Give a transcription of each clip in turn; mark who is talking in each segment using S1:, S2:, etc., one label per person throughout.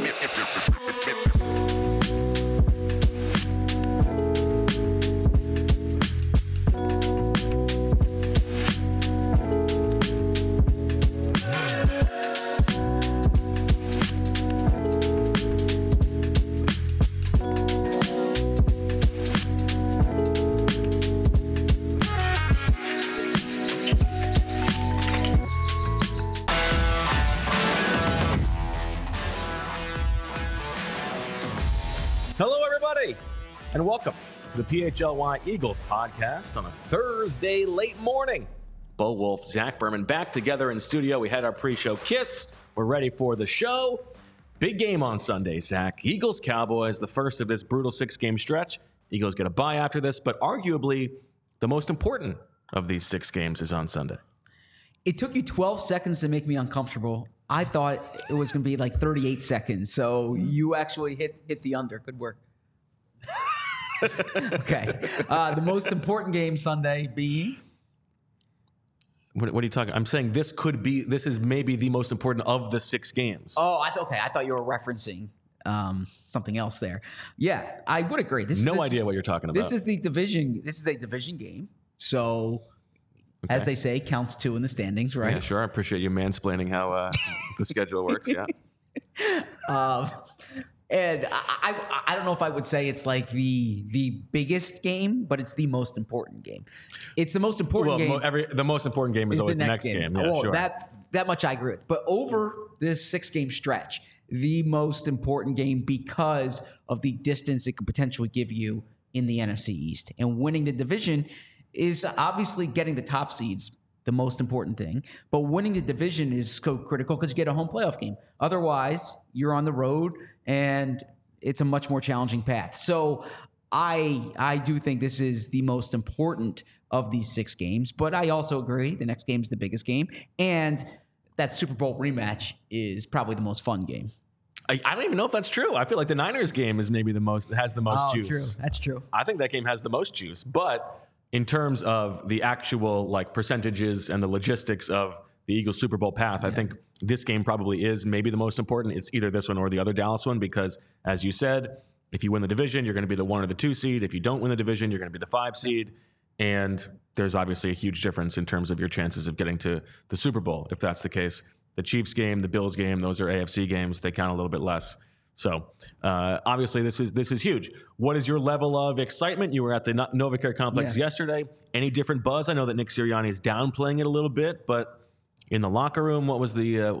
S1: The PHLY Eagles podcast on a Thursday late morning. Bo Wulf, Zach Berman back together in studio. We had our pre show kiss. We're ready for the show. Big game on Sunday, Zach. Eagles Cowboys, the first of this brutal six game stretch. Eagles get a bye after this, but arguably the most important of these six games is on Sunday.
S2: It took you 12 seconds to make me uncomfortable. I thought it was going to be like 38 seconds. So you actually hit hit the under. Good work. okay. Uh, the most important game Sunday being
S1: What, what are you talking? I'm saying this could be, this is maybe the most important of the six games.
S2: Oh, I th- okay. I thought you were referencing um, something else there. Yeah, I would agree. This is
S1: no
S2: the-
S1: idea what you're talking about.
S2: This is the division. This is a division game. So, as they say, counts two in the standings, right?
S1: Yeah, sure. I appreciate you mansplaining how uh, the schedule works. Yeah.
S2: Um, and I, I, I don't know if I would say it's like the the biggest game, but it's the most important game. It's the most important
S1: Well,
S2: game.
S1: mo- every, the most important game is,
S2: is
S1: always the next, game. Yeah,
S2: well,
S1: sure.
S2: that that much I agree with. But over this six game stretch, the most important game because of the distance it could potentially give you in the NFC East, and winning the division is obviously getting the top seeds. The most important thing, but winning the division is so critical because you get a home playoff game. Otherwise, you're on the road, and it's a much more challenging path. So, I I do think this is the most important of these six games, but I also agree the next game is the biggest game, and that Super Bowl rematch is probably the most fun game.
S1: I, I don't even know if that's true. I feel like the Niners game is maybe the most has the most
S2: Oh,
S1: juice.
S2: true. That's true.
S1: I think that game has the most juice, but in terms of the actual like percentages and the logistics of the Eagles Super Bowl path, I think this game probably is maybe the most important. It's either this one or the other Dallas one because, as you said, if you win the division, you're going to be the one or the two seed. If you don't win the division, you're going to be the five seed. And there's obviously a huge difference in terms of your chances of getting to the Super Bowl if that's the case. The Chiefs game, the Bills game, those are AFC games. They count a little bit less. So uh, obviously, this is this is huge. What is your level of excitement? You were at the No- NovaCare complex
S2: Yeah.
S1: yesterday. Any different buzz? I know that Nick Sirianni is downplaying it a little bit, but in the locker room, what was the uh,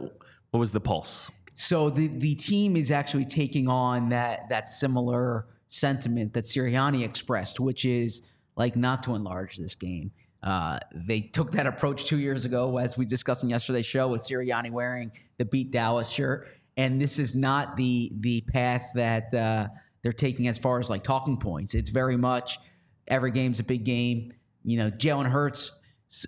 S1: what was the pulse?
S2: So the the team is actually taking on that that similar sentiment that Sirianni expressed, which is like not to enlarge this game. Uh, they took that approach two years ago, as we discussed in yesterday's show, with Sirianni wearing the Beat Dallas shirt, and this is not the the path that uh, they're taking as far as like talking points. It's very much every game's a big game. You know, Jalen Hurts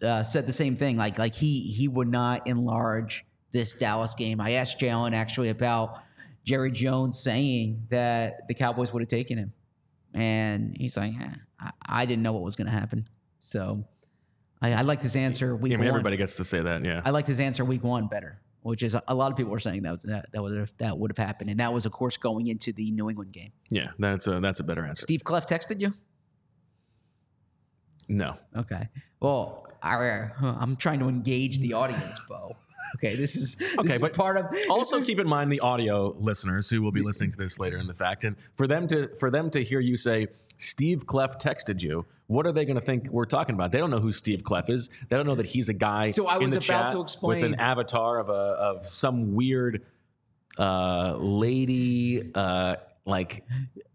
S2: uh, said the same thing. Like like he he would not enlarge this Dallas game. I asked Jalen actually about Jerry Jones saying that the Cowboys would have taken him, and he's like, eh, I, I didn't know what was going to happen. So I, I liked his answer week
S1: I mean,
S2: one.
S1: everybody gets to say that. Yeah.
S2: I liked his answer week one better, which is a, lot of people are saying that was, that that would have, that would have happened, and that was of course going into the New England game.
S1: yeah. That's a that's a better answer.
S2: Steve Clef texted you.
S1: No.
S2: Okay. Well, I, uh, I'm trying to engage the audience, Bo. Okay, this is this
S1: Okay,
S2: is
S1: but
S2: part of
S1: Also,
S2: is-
S1: keep in mind the audio listeners who will be listening to this later in the fact, and for them to for them to hear you say Steve Clef texted you, what are they going to think we're talking about? They don't know who Steve Clef is. They don't know that he's a guy.
S2: So I
S1: in
S2: was about
S1: chat
S2: to
S1: with
S2: explain-
S1: an avatar of a of some weird uh, lady uh, like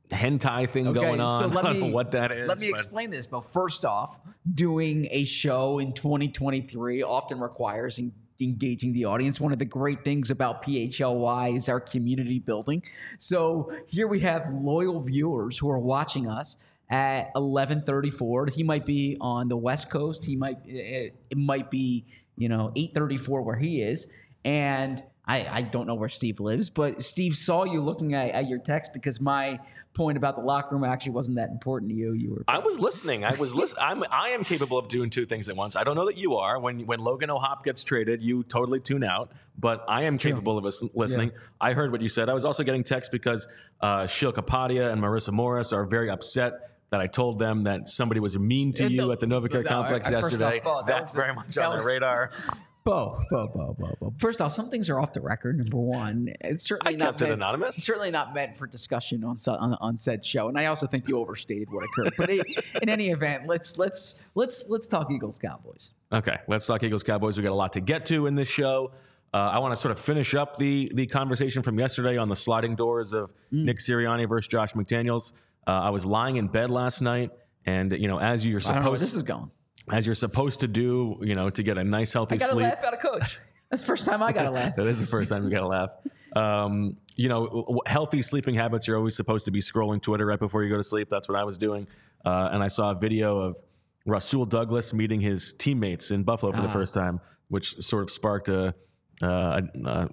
S1: hentai thing
S2: Okay,
S1: going on.
S2: so let
S1: I don't
S2: me-
S1: know what that is.
S2: Let me
S1: but-
S2: explain this. But first off, doing a show in 2023 often requires engaging the audience. One of the great things about PHLY is our community building. So here we have loyal viewers who are watching us at 11:34. He might be on the West Coast. He might it, might be you know 8:34 where he is, and I, I don't know where Steve lives, but Steve saw you looking at, at your text because my point about the locker room actually wasn't that important to you. You were
S1: I was listening. I was listening. I'm I am capable of doing two things at once. I don't know that you are. When when Logan O'Hoppe gets traded, you totally tune out. But I am capable of lis- listening. I heard what you said. I was also getting text because uh, Sheil Kapadia and Marissa Morris are very upset that I told them that somebody was mean to you
S2: no,
S1: at the Novacare
S2: no,
S1: complex yesterday.
S2: off, that
S1: That's very much on the radar.
S2: Bo, Bo, Bo, Bo, Bo. First off, some things are off the record. Number one, it's certainly
S1: I
S2: not
S1: kept it
S2: meant,
S1: anonymous.
S2: Certainly not meant for discussion on on, on said show. And I also think you overstated what occurred. But it, in any event, let's let's let's let's talk Eagles Cowboys.
S1: Okay, let's talk Eagles Cowboys. We got a lot to get to in this show. Uh, I want to sort of finish up the the conversation from yesterday on the sliding doors of Nick Sirianni versus Josh McDaniels. Uh, I was lying in bed last night, and you know, as you're
S2: I don't know where
S1: supposed
S2: this is going.
S1: As you're supposed to do, you know, to get a nice healthy
S2: I got to
S1: sleep.
S2: laugh out of coach. That's the first time I got to laugh.
S1: That is the first time we got to laugh. Um, you know, healthy sleeping habits. You're always supposed to be scrolling Twitter right before you go to sleep. That's what I was doing, uh, and I saw a video of Rasul Douglas meeting his teammates in Buffalo for the first time, which sort of sparked a, uh, a, a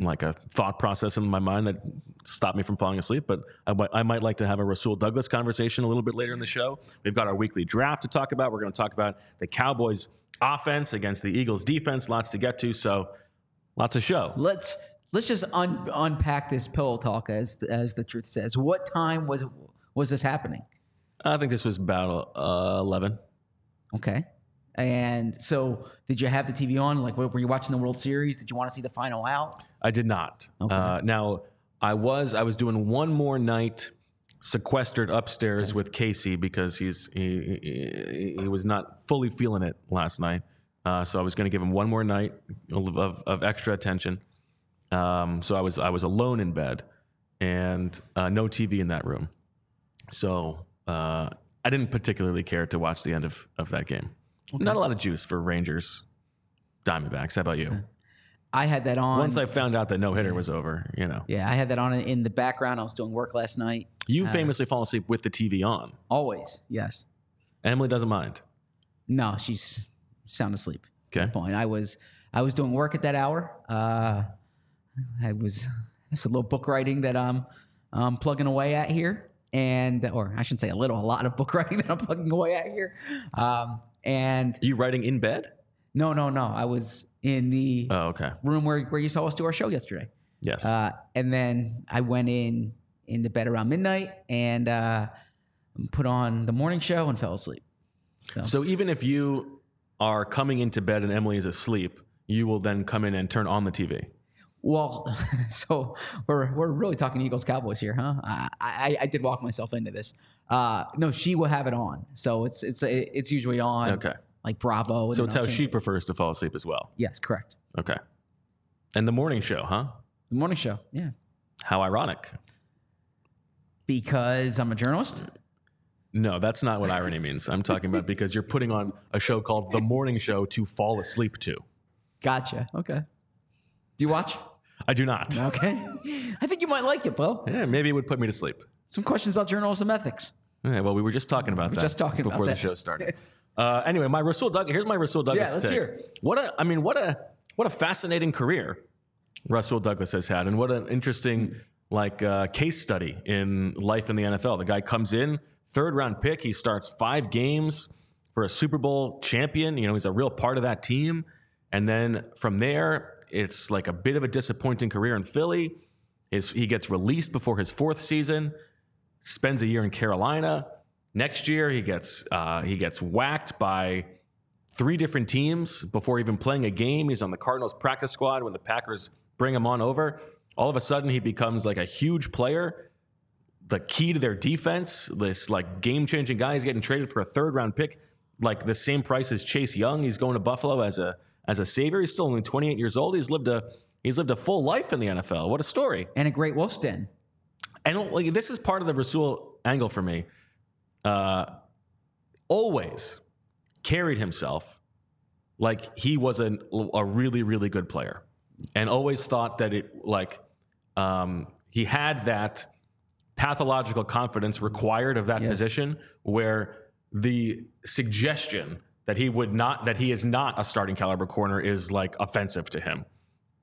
S1: like a thought process in my mind that stopped me from falling asleep. But I, might- I might like to have a Rasul Douglas conversation a little bit later in the show. We've got our weekly draft to talk about. We're going to talk about the Cowboys' offense against the Eagles' defense. Lots to get to. So, lots of show.
S2: Let's let's just un, unpack this pillow talk as as the truth says. What time was was this happening?
S1: I think this was about uh, 11.
S2: Okay. And so, did you have the TV on? Like, were you watching the World Series? Did you want to see the final out?
S1: I did not.
S2: Okay.
S1: Uh, now, I was I was doing one more night sequestered upstairs with Casey because he's he, he, he was not fully feeling it last night. Uh, so I was going to give him one more night of, of, of extra attention. Um, so I was I was alone in bed and uh, no TV in that room. So uh, I didn't particularly care to watch the end of, of that game. Not a lot of juice for Rangers Diamondbacks. How about you?
S2: I had that on.
S1: Once I found out that no hitter was over, you know,
S2: yeah, I had that on in the background. I was doing work last night.
S1: you famously fall asleep with the TV on.
S2: Always, yes.
S1: Emily doesn't mind.
S2: No, she's sound asleep.
S1: Okay.
S2: Point. I was I was doing work at that hour. Uh, I was it's a little book writing that I'm um, plugging away at here, and or I shouldn't say a little, a lot of book writing that I'm plugging away at here. Um, and
S1: Are you writing in bed?
S2: no, no, no, I was in the
S1: Oh, okay.
S2: room where where you saw us do our show yesterday.
S1: Yes.
S2: Uh, and then I went in in the bed around midnight and uh, put on the morning show and fell asleep.
S1: so even if you are coming into bed and Emily is asleep, you will then come in and turn on the TV.
S2: Well, so we're we're really talking Eagles Cowboys here, huh? I, I I did walk myself into this. Uh, no, she will have it on, so it's it's it's usually on.
S1: Okay.
S2: Like Bravo.
S1: So it's how she prefers to fall asleep as well.
S2: Yes, correct.
S1: Okay. And the morning show, huh?
S2: The morning show. Yeah.
S1: How ironic.
S2: Because I'm a journalist.
S1: No, that's not what irony means. I'm talking about because you're putting on a show called The Morning Show to fall asleep to.
S2: Gotcha. Okay. Do you watch?
S1: I do not.
S2: Okay. I think you might like it, Bo.
S1: Yeah, maybe it would put me to sleep.
S2: Some questions about journalism ethics.
S1: Yeah, well, we were just talking about that.
S2: just talking about
S1: before
S2: that.
S1: the show started. Uh, anyway, my Rasul Douglas. Here's my Rasul Douglas.
S2: Yeah, let's
S1: take.
S2: hear.
S1: What a, I mean, what a, what a fascinating career Rasul Douglas has had, and what an interesting like uh, case study in life in the NFL. The guy comes in third round pick. He starts five games for a Super Bowl champion. You know, he's a real part of that team. And then from there, it's like a bit of a disappointing career in Philly. His, he gets released before his fourth season spends a year in Carolina. Next year, he gets uh, he gets whacked by three different teams before even playing a game. He's on the Cardinals practice squad when the Packers bring him on over. All of a sudden, he becomes like a huge player, the key to their defense. This like game changing guy. He's getting traded for a third round pick, like the same price as Chase Young. He's going to Buffalo as a as a savior. He's still only 28 years old. He's lived a he's lived a full life in the NFL. What a story!
S2: And a great wolf's den.
S1: And like this is part of the Rasul angle for me. Uh, always carried himself like he was an, a really really good player, and always thought that it like um, he had that pathological confidence required of that
S2: Yes.
S1: position where the suggestion that he would not that he is not a starting caliber corner is like offensive to him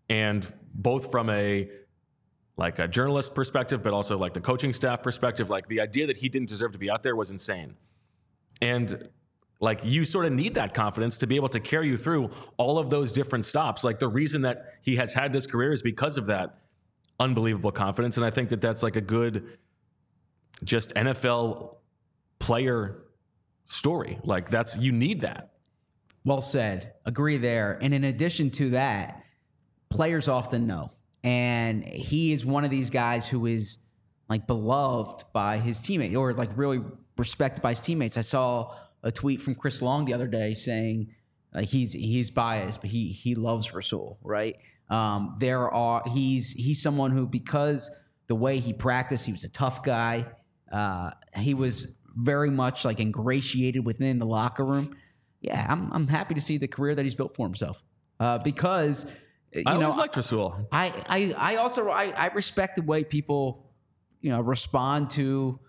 S1: and both from a like a journalist perspective, but also like the coaching staff perspective, like the idea that he didn't deserve to be out there was insane. And like you sort of need that confidence to be able to carry you through all of those different stops. Like the reason that he has had this career is because of that unbelievable confidence. And I think that that's like a good, just NFL player story. Like that's, you need that.
S2: Well said. Agree there. And in addition to that, players often know. And he is one of these guys who is like beloved by his teammate or like really respected by his teammates. I saw a tweet from Chris Long the other day saying uh, he's he's biased, but he he loves Rasul, right? Um, there are he's he's someone who because the way he practiced, he was a tough guy. Uh, he was very much like ingratiated within the locker room. Yeah, I'm I'm happy to see the career that he's built for himself. Uh, because you
S1: I
S2: know,
S1: always liked Rasul.
S2: I, I, I also I, I respect the way people, you know, respond to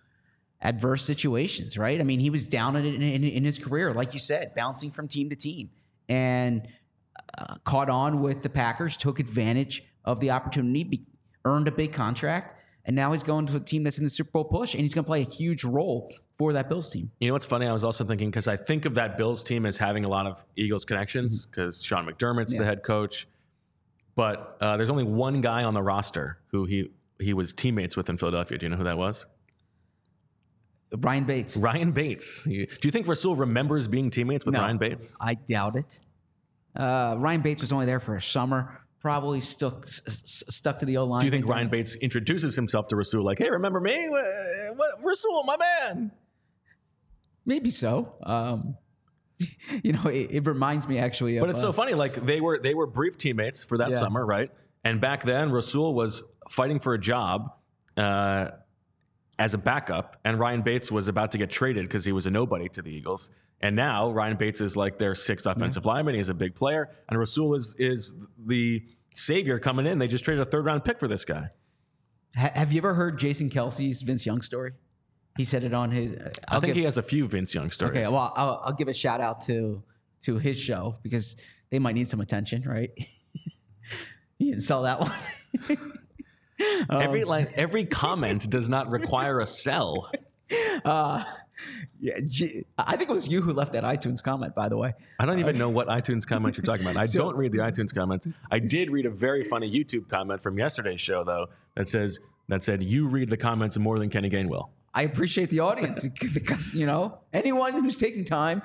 S2: adverse situations. Right? I mean, he was down in, in, in his career, like you said, bouncing from team to team, and uh, caught on with the Packers, took advantage of the opportunity, be, earned a big contract, and now he's going to a team that's in the Super Bowl push, and he's going to play a huge role for that Bills team.
S1: You know what's funny? I was also thinking because I think of that Bills team as having a lot of Eagles connections because Sean McDermott's the head coach, but uh, there's only one guy on the roster who he he was teammates with in Philadelphia. Do you know who that was?
S2: Ryan Bates.
S1: Ryan Bates. Do you think Rasul remembers being teammates with
S2: No.
S1: Ryan Bates?
S2: I doubt it. Uh, Ryan Bates was only there for a summer. Probably stuck stuck to the O line.
S1: Do you think Ryan Bates introduces himself to Rasul like, "Hey, remember me? What, what, Rasul, my man."
S2: Maybe so. Um, you know, it, it reminds me actually of.
S1: But it's
S2: uh,
S1: so funny. Like they were they were brief teammates for that
S2: Yeah.
S1: summer, right? And back then, Rasul was fighting for a job uh, as a backup, and Ryan Bates was about to get traded because he was a nobody to the Eagles. And now Ryan Bates is like their sixth offensive lineman. He's a big player, and Rasul is is the savior coming in. They just traded a third round pick for this guy.
S2: have you ever heard Jason Kelce's Vince Young story? He said it on his.
S1: Uh, i think he has a few Vince Young stories.
S2: Okay, well, I'll, I'll give a shout out to to his show because they might need some attention, right? he didn't sell that one.
S1: every um, like every comment does not require a sell.
S2: Uh, yeah, G- I think it was you who left that iTunes comment, by the way.
S1: I don't uh, even know what iTunes comment you're talking about. I don't read the iTunes comments. I did read a very funny YouTube comment from yesterday's show though that says that said you read the comments more than Kenny Gainwell.
S2: I appreciate the audience because you know anyone who's taking time,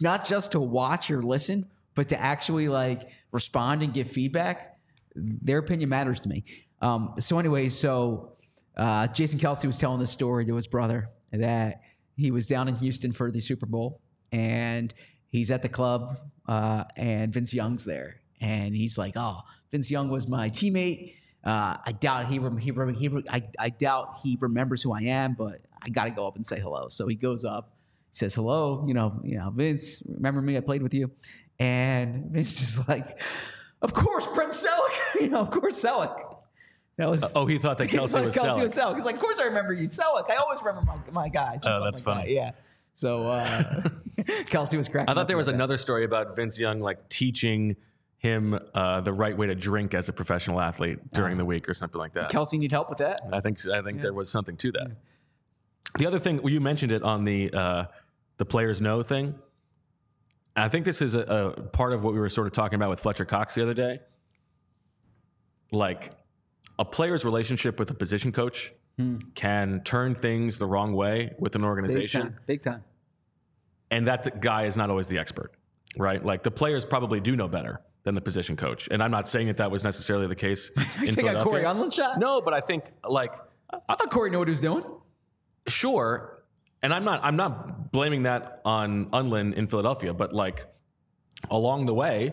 S2: not just to watch or listen, but to actually like respond and give feedback. Their opinion matters to me. Um, so anyway, so uh, Jason Kelce was telling this story to his brother that he was down in Houston for the Super Bowl and he's at the club uh, and Vince Young's there and he's like, "Oh, Vince Young was my teammate." Uh, I doubt he, rem- he, rem- he re- I, I doubt he remembers who I am, but I got to go up and say hello. So he goes up, says hello. You know, you know, Vince, remember me? I played with you, and Vince is like, "Of course, Prince Selleck. you know, of course, Selleck." That was
S1: Oh, he thought that
S2: he
S1: Kelce
S2: thought
S1: was
S2: Kelce
S1: Selleck.
S2: was Selleck. He's like, "Of course, I remember you, Selleck. I always remember my my guys." or
S1: Oh, that's
S2: like that.
S1: funny.
S2: Yeah. So uh, Kelce was cracking.
S1: I thought
S2: up
S1: there was
S2: about that.
S1: another story about Vince Young like teaching him uh, the right way to drink as a professional athlete during the week or something like that.
S2: Kelce need help with that.
S1: I think I think there was something to that. The other thing well, you mentioned it on the uh, the players know thing. I think this is a, a part of what we were sort of talking about with Fletcher Cox the other day. Like a player's relationship with a position coach can turn things the wrong way with an
S2: Big
S1: organization,
S2: time. Big time.
S1: and that guy is not always the expert, right? Like the players probably do know better than the position coach, and I'm not saying that that was necessarily the case in
S2: Take a Cory
S1: Philadelphia.
S2: Undlin shot.
S1: No, but I think like
S2: I thought Cory knew what he was doing.
S1: sure and i'm not i'm not blaming that on undlin in philadelphia but like along the way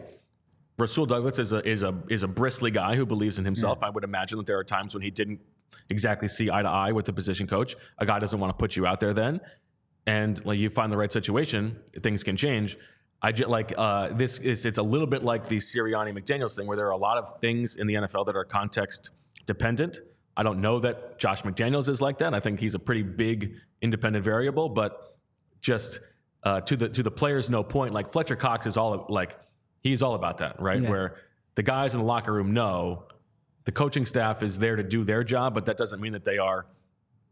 S1: rasul douglas is a is a is a bristly guy who believes in himself i would imagine that there are times when he didn't exactly see eye to eye with the position coach a guy doesn't want to put you out there then and like you find the right situation things can change I just like uh, this is it's a little bit like the Sirianni McDaniels thing where there are a lot of things in the NFL that are context dependent. I don't know that Josh McDaniels is like that. I think he's a pretty big independent variable, but just uh, to the to the players, no point. Like Fletcher Cox is all like he's all about that, right?
S2: Yeah.
S1: Where the guys in the locker room know the coaching staff is there to do their job, but that doesn't mean that they are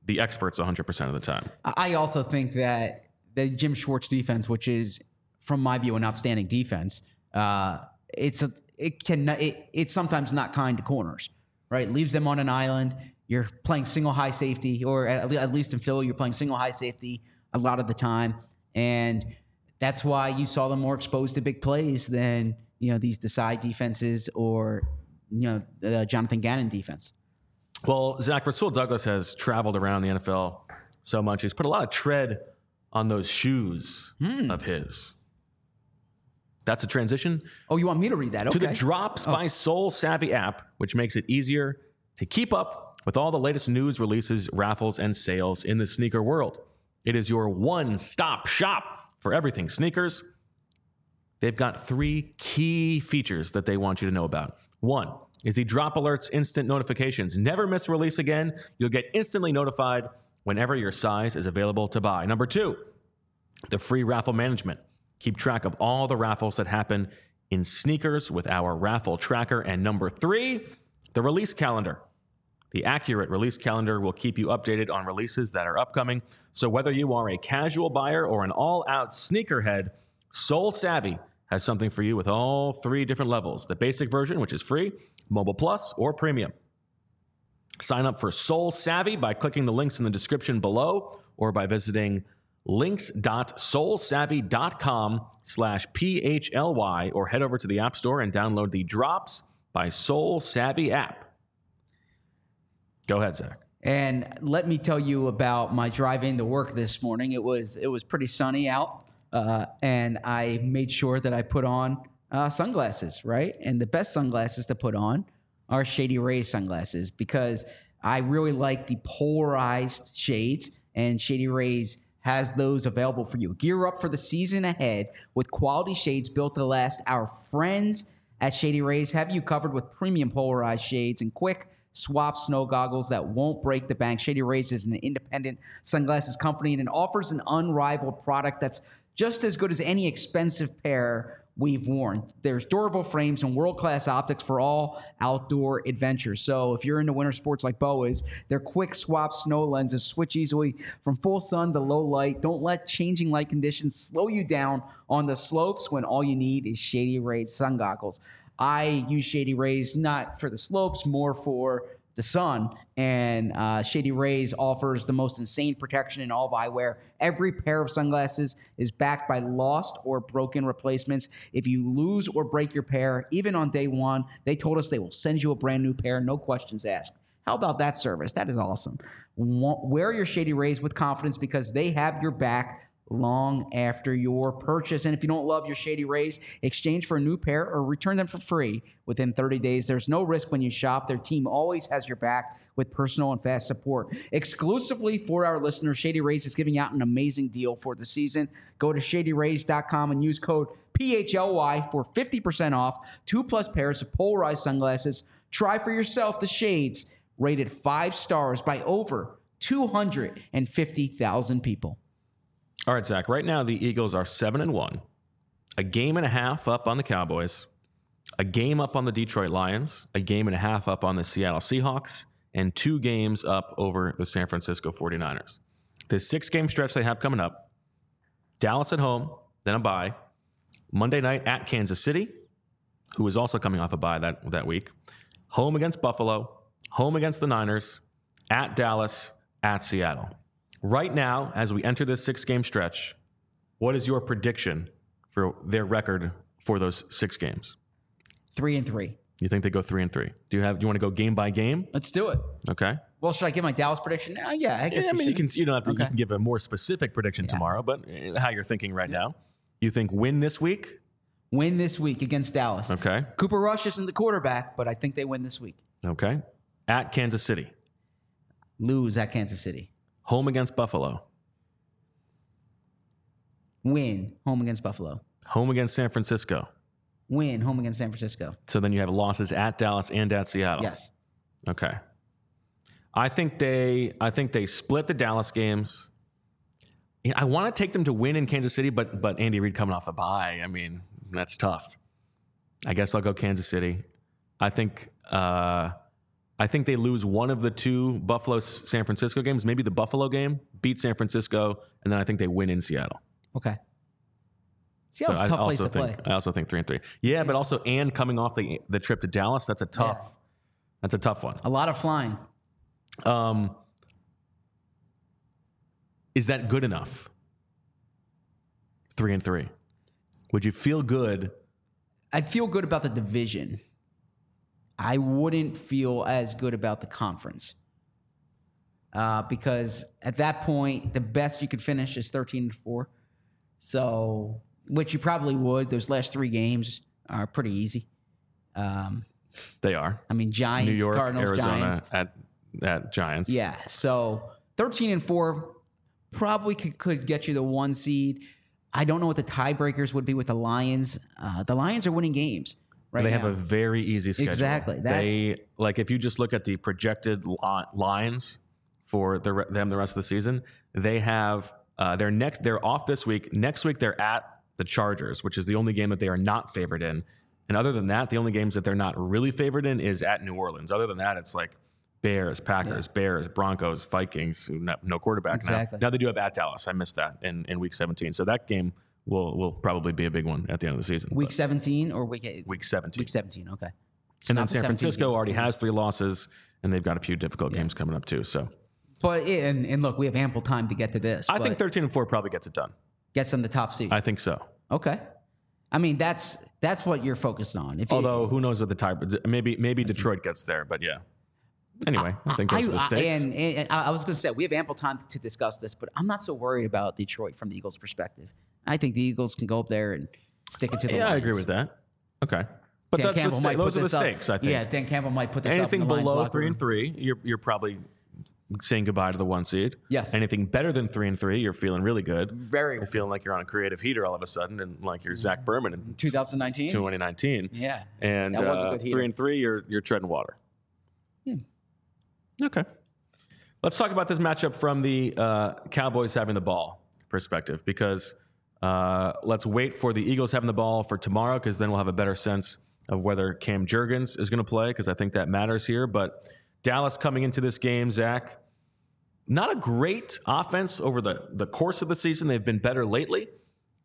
S1: the experts 100% of the time.
S2: I also think that the Jim Schwartz defense, which is from my view an outstanding defense, uh, it's a it can it, it's sometimes not kind to corners, right? Leaves them on an island. You're playing single high safety, or at, at least in Philly, you're playing single high safety a lot of the time, and that's why you saw them more exposed to big plays than you know these Desai defenses or you know uh, Jonathan Gannon defense.
S1: Well, Zach Rasul Douglas has traveled around the NFL so much; he's put a lot of tread on those shoes
S2: Hmm.
S1: of his. That's a transition
S2: Oh, you want me to read that? Okay.
S1: to the Drops oh. by SoleSavy app, which makes it easier to keep up with all the latest news, releases, raffles, and sales in the sneaker world. It is your one stop shop for everything sneakers. They've got three key features that they want you to know about. One is the drop alerts instant notifications. Never miss a release again. You'll get instantly notified whenever your size is available to buy. Number two, the free raffle management. Keep track of all the raffles that happen in sneakers with our raffle tracker. And number three, the release calendar. The accurate release calendar will keep you updated on releases that are upcoming. So whether you are a casual buyer or an all-out sneakerhead, SoleSavy has something for you with all three different levels. The basic version, which is free, Mobile Plus, or Premium. Sign up for SoleSavy by clicking the links in the description below or by visiting links.solesavy.com slash PHLY or head over to the App Store and download the Drops by SoleSavy app. Go ahead, Zach.
S2: And let me tell you about my drive into work this morning. It was it was pretty sunny out, uh, and I made sure that I put on uh, sunglasses, right? And the best sunglasses to put on are Shady Rays sunglasses because I really like the polarized shades, and Shady Rays has those available for you. Gear up for the season ahead with quality shades built to last. Our friends at Shady Rays have you covered with premium polarized shades and quick swap snow goggles that won't break the bank. Shady Rays is an independent sunglasses company and it offers an unrivaled product that's just as good as any expensive pair we've worn. There's durable frames and world-class optics for all outdoor adventures. So if you're into winter sports like Bo is, their quick swap snow lenses switch easily from full sun to low light. Don't let changing light conditions slow you down on the slopes when all you need is Shady Rays sun goggles. I use Shady Rays not for the slopes, more for the sun. And uh, Shady Rays offers the most insane protection in all of eyewear. Every pair of sunglasses is backed by lost or broken replacements. If you lose or break your pair, even on day one, they told us they will send you a brand new pair, no questions asked. How about that service? That is awesome. Wear your Shady Rays with confidence because they have your back long after your purchase. And if you don't love your Shady Rays, exchange for a new pair or return them for free within 30 days. There's no risk when you shop. Their team always has your back with personal and fast support. Exclusively for our listeners, Shady Rays is giving out an amazing deal for the season. Go to shadyrays.com and use code PHLY for 50% off two plus pairs of polarized sunglasses. Try for yourself the shades rated five stars by over 250,000 people.
S1: All right, Zach. Right now, the Eagles are seven and one, a game and a half up on the Cowboys, a game up on the Detroit Lions, a game and a half up on the Seattle Seahawks, and two games up over the San Francisco 49ers. The six game stretch they have coming up Dallas at home, then a bye, Monday night at Kansas City, who is also coming off a bye that, that week, home against Buffalo, home against the Niners, at Dallas, at Seattle. Right now, as we enter this six game stretch, what is your prediction for their record for those six games?
S2: Three and three.
S1: You think they go three and three? Do you have? Do you want to go game by game?
S2: Let's do it.
S1: Okay.
S2: Well, should I give my Dallas prediction now? Yeah, I guess
S1: Yeah, I mean, you can. You don't have to. You can give a more specific prediction tomorrow, but uh, how you're thinking right now? You think win this week?
S2: win this week against Dallas.
S1: Okay.
S2: Cooper Rush isn't the quarterback, but I think they win this week.
S1: Okay. At Kansas City,
S2: Lose at Kansas City.
S1: Home against Buffalo,
S2: Win home against Buffalo.
S1: home against San Francisco.
S2: Win home against San Francisco.
S1: So then you have losses at Dallas and at Seattle.
S2: Yes.
S1: Okay. I think they I think they split the Dallas games. I want to take them to win in Kansas City, but but Andy Reid coming off a bye. I mean, that's tough. I guess I'll go Kansas City. I think uh, I think they lose one of the two Buffalo San Francisco games, maybe the Buffalo game, beat San Francisco, and then I think they win in Seattle.
S2: Okay. Seattle's
S1: So
S2: a tough place to
S1: think
S2: play.
S1: I also think three and three. Yeah, but also and coming off the the trip to Dallas, that's a tough that's a tough one.
S2: A lot of flying.
S1: Um, is that good enough? Three and three. Would you feel good?
S2: I'd feel good about the division. I wouldn't feel as good about the conference. Uh, because at that point, the best you could finish is 13 and 4. So, which you probably would. Those last three games are pretty easy. Um,
S1: They are
S2: I mean, Giants,
S1: New York,
S2: Cardinals,
S1: Arizona
S2: Giants.
S1: at at Giants.
S2: Yeah. So 13 and 4 probably could, could get you the one seed. I don't know what the tiebreakers would be with the Lions. Uh, the Lions are winning games right
S1: they
S2: now.
S1: have a very easy schedule.
S2: Exactly. That's-
S1: They like if you just look at the projected li- lines for the, re- them the rest of the season, they have uh, their next. They're off this week. Next week they're at the Chargers, which is the only game that they are not favored in. And other than that, the only games that they're not really favored in is at New Orleans. Other than that, it's like Bears, Packers, Bears, Broncos, Vikings. No, no quarterback
S2: Exactly.
S1: now. Now they do have at Dallas. I missed that in, in week 17. So that game will will probably be a big one at the end of the season.
S2: week
S1: but
S2: 17 or week eight?
S1: week 17.
S2: Week 17. Okay. So
S1: and then San Francisco already has three losses, and they've got a few difficult games coming up too. So
S2: But and, and look, we have ample time to get to this.
S1: I think 13 and four probably gets it done.
S2: gets them the top seed.
S1: I think so.
S2: okay. I mean, that's that's what you're focused on. If you-
S1: Although who knows what the tie? Maybe maybe Detroit gets there, but yeah. Anyway, I think those are the
S2: I-
S1: stakes.
S2: and, and I I was going to say we have ample time to discuss this, but I'm not so worried about Detroit from the Eagles' perspective. I think the Eagles can go up there and stick it to the
S1: yeah, I agree with that. Okay, but
S2: Dan
S1: that's the
S2: Campbell
S1: sta-
S2: might put
S1: those are the
S2: this up-
S1: stakes. I think.
S2: Yeah, Dan Campbell might put this up in
S1: Anything
S2: the Lions
S1: below
S2: locker
S1: three
S2: room.
S1: and three, you're you're probably saying goodbye to the one seed.
S2: Yes.
S1: Anything better than three and three, you're feeling really good.
S2: Very
S1: You're feeling like you're on a creative heater all of a sudden, and like you're Zach Berman in
S2: 2019.
S1: 2019.
S2: Yeah.
S1: And
S2: That was a
S1: uh,
S2: good heater.
S1: three and three, you're you're treading water.
S2: Yeah.
S1: Okay. Let's talk about this matchup from the uh, Cowboys having the ball perspective, because uh, let's wait for the Eagles having the ball for tomorrow, because then we'll have a better sense of whether Cam Jurgens is going to play, because I think that matters here. But Dallas coming into this game, Zach, not a great offense over the, the course of the season. They've been better lately.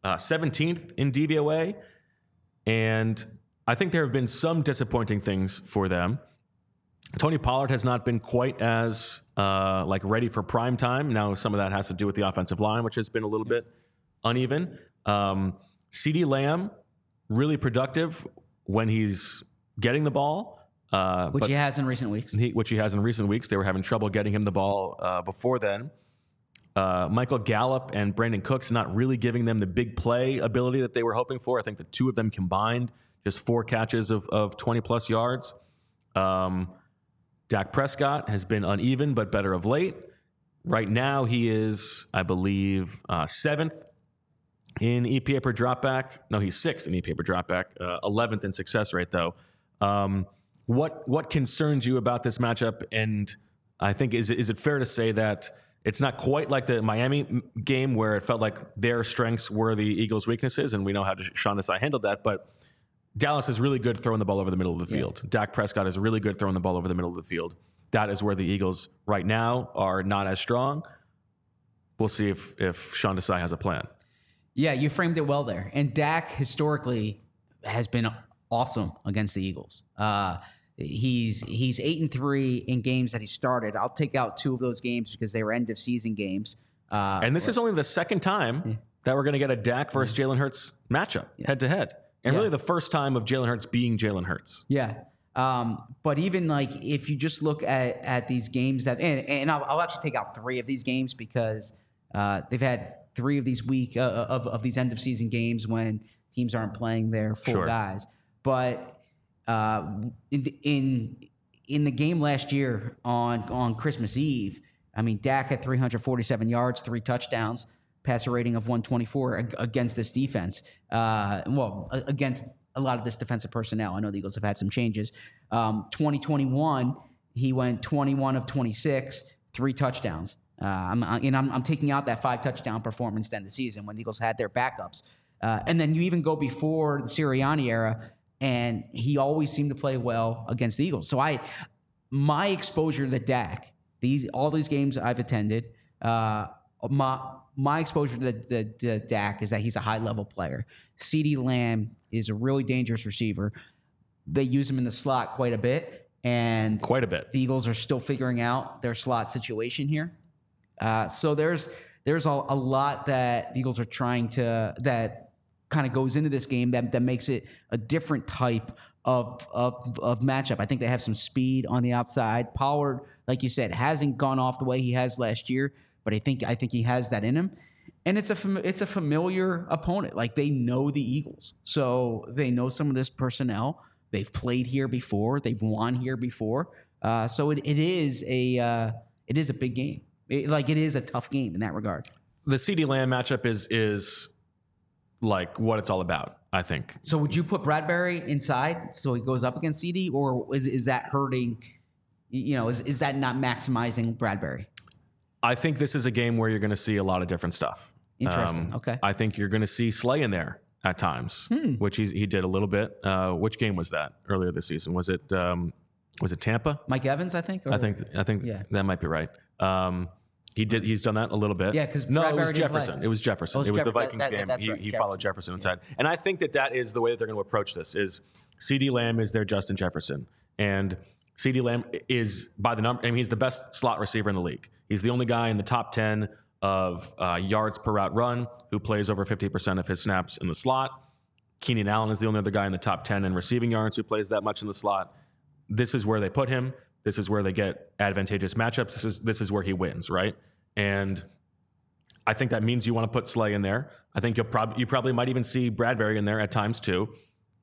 S1: Uh, 17th in DVOA. And I think there have been some disappointing things for them. Tony Pollard has not been quite as uh, like ready for prime time. Now, some of that has to do with the offensive line, which has been a little bit uneven. Um, CeeDee Lamb, really productive when he's getting the ball. Uh,
S2: which he has in recent weeks.
S1: he, which he has in recent weeks. They were having trouble getting him the ball uh, before then. Uh, Michael Gallup and Brandin Cooks not really giving them the big play ability that they were hoping for. I think the two of them combined, just four catches of, of 20 plus yards. Um, Dak Prescott has been uneven, but better of late. Right now, he is, I believe, uh, seventh in EPA per dropback. No, he's sixth in EPA per dropback, uh, 11th in success rate, though. Um, what what concerns you about this matchup? And I think is it- is it fair to say that it's not quite like the Miami game where it felt like their strengths were the Eagles' weaknesses, and we know how Sean Desai handled that, but. Dallas is really good throwing the ball over the middle of the field. Dak Prescott is really good throwing the ball over the middle of the field. That is where the Eagles right now are not as strong. We'll see if if Sean Desai has a plan.
S2: Yeah, you framed it well there. And Dak historically has been awesome against the Eagles. Uh, he's he's eight and three in games that he started. I'll take out two of those games because they were end of season games. Uh,
S1: And this is only the second time that we're going to get a Dak versus Jalen Hurts matchup head to head, and
S2: Yeah.
S1: really the first time of Jalen Hurts being Jalen Hurts.
S2: Yeah. Um, but even like if you just look at at these games that and, and I'll, I'll actually take out three of these games because uh, they've had three of these week uh, of of these end of season games when teams aren't playing their full
S1: Sure.
S2: guys. But uh, in, the- in in the game last year on on Christmas Eve, I mean Dak had 347 yards, three touchdowns, passer rating of 124 against this defense. Uh, well, against a lot of this defensive personnel. I know the Eagles have had some changes. Um, 2021, he went 21 of 26, three touchdowns. Uh, I'm, I- and I'm, I'm taking out that five touchdown performance end the season when the Eagles had their backups. Uh, and then you even go before the Sirianni era. and he always seemed to play well against the Eagles. So I, my exposure to the Dak, these all these games I've attended, uh, my my exposure to, to, to Dak is that he's a high level player. CeeDee Lamb is a really dangerous receiver. They use him in the slot quite a bit, and
S1: Quite a bit.
S2: the Eagles are still figuring out their slot situation here. Uh, so there's there's a, a lot that the Eagles are trying to that kind of goes into this game that that makes it a different type of of of matchup. I think they have some speed on the outside. Pollard, like you said, hasn't gone off the way he has last year, but I think I think he has that in him. And it's a fam- it's a familiar opponent. Like they know the Eagles, so they know some of this personnel. They've played here before. They've won here before. Uh, so it, it is a uh, it is a big game. It- like it is a tough game in that regard.
S1: The CeeDee Lamb matchup is is like what it's all about. I think.
S2: So would you put Bradbury inside so he goes up against CeeDee, or is is that hurting? You know, is is that not maximizing Bradbury?
S1: I think this is a game where you're going to see a lot of different stuff.
S2: Interesting.
S1: Um,
S2: okay.
S1: I think you're going to see Slay in there at times,
S2: Hmm.
S1: which he, he did a little bit. Uh, which game was that earlier this season? Was it um, was it Tampa?
S2: Mike Evans, I think. Or,
S1: I think I think
S2: Yeah.
S1: that might be right. Um, he did. He's done that a little bit.
S2: Yeah, 'cause
S1: no, it was
S2: didn't play.
S1: Jefferson. It was Jefferson.
S2: Oh, it was
S1: it the Vikings
S2: That- that-
S1: game.
S2: that's
S1: he
S2: right,
S1: he followed
S2: Jefferson.
S1: Inside, and I think that that is the way that they're going to approach this. Is CeeDee Lamb is their Justin Jefferson, and CeeDee Lamb is by the number. I mean, he's the best slot receiver in the league. He's the only guy in the top ten of uh, yards per route run who plays over fifty percent of his snaps in the slot. Keenan Allen is the only other guy in the top 10 in receiving yards who plays that much in the slot. This is where they put him. This is where they get advantageous matchups. This is this is where he wins, right? And I think that means you want to put Slay in there. I think you'll probably you probably might even see Bradbury in there at times too.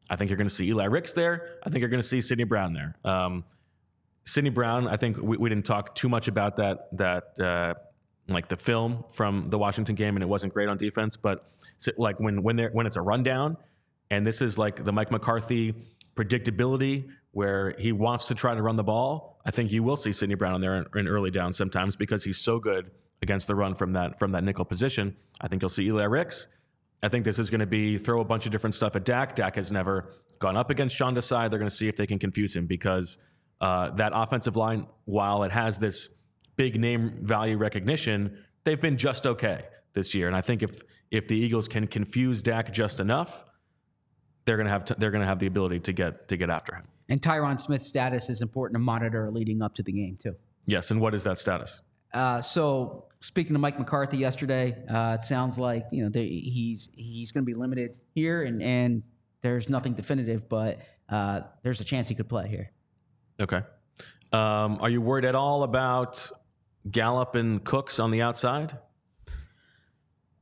S1: I think you're going to see Eli Ricks there. I think you're going to see Sydney Brown there. Um, Sydney Brown, I think we, we didn't talk too much about that that uh, like the film from the Washington game, and it wasn't great on defense. But like when when they when it's a rundown, and this is like the Mike McCarthy predictability where he wants to try to run the ball. I think you will see Sydney Brown in there in, in early down sometimes because he's so good against the run from that from that nickel position. I think you'll see Eli Ricks. I think this is going to be throw a bunch of different stuff at Dak. Dak has never gone up against Sean Desai. They're going to see if they can confuse him because uh, that offensive line, while it has this big name value recognition, they've been just okay this year. And I think if if the Eagles can confuse Dak just enough, they're going to have t- they're going to have the ability to get to get after him.
S2: And Tyron Smith's status is important to monitor leading up to the game too.
S1: Yes. And what is that status?
S2: Uh, so speaking to Mike McCarthy yesterday, uh, it sounds like you know they, he's he's going to be limited here, and and there's nothing definitive, but uh, there's a chance he could play here.
S1: Okay. Um, are you worried at all about Gallup and Cooks on the outside?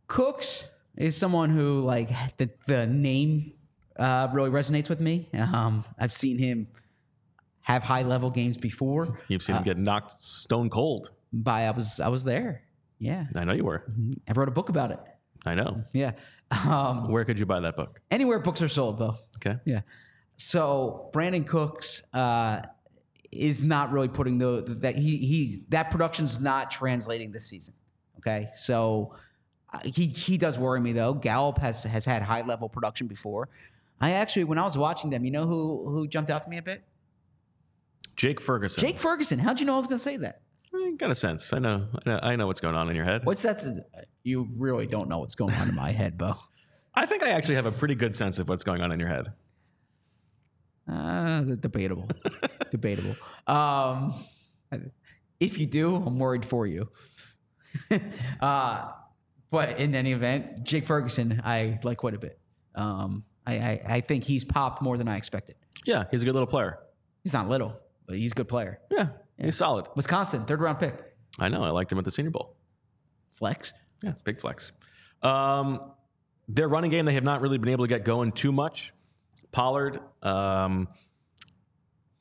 S2: Cooks is someone who like the the name uh, really resonates with me. Um, I've seen him have high level games before.
S1: You've seen him get knocked stone cold.
S2: By I was I was there. Yeah,
S1: I know you were.
S2: I wrote a book about it.
S1: I know.
S2: Yeah, um,
S1: Where could you buy that book?
S2: anywhere books are sold, Bo.
S1: Okay.
S2: Yeah. So Brandin Cooks uh, is not really putting the that he he's that production's not translating this season. Okay, so uh, he he does worry me though. Gallup has has had high level production before. I actually when I was watching them, you know who who jumped out to me a bit?
S1: Jake Ferguson.
S2: Jake Ferguson. How'd you know I was going to say that?
S1: I got a sense. I know. I know, I know what's going on in your head.
S2: What's that? You really don't know what's going on in my head, Bo.
S1: I think I actually have a pretty good sense of what's going on in your head.
S2: Uh, debatable, debatable. Um, if you do, I'm worried for you. uh, but in any event, Jake Ferguson, I like quite a bit. Um, I, I, I think he's popped more than I expected.
S1: Yeah, he's a good little player.
S2: He's not little, but he's a good player.
S1: Yeah, he's solid.
S2: Wisconsin, third round pick.
S1: I know. I liked him at the Senior Bowl.
S2: Flex.
S1: Yeah, big flex. Um, their running game, they have not really been able to get going too much. Pollard, um,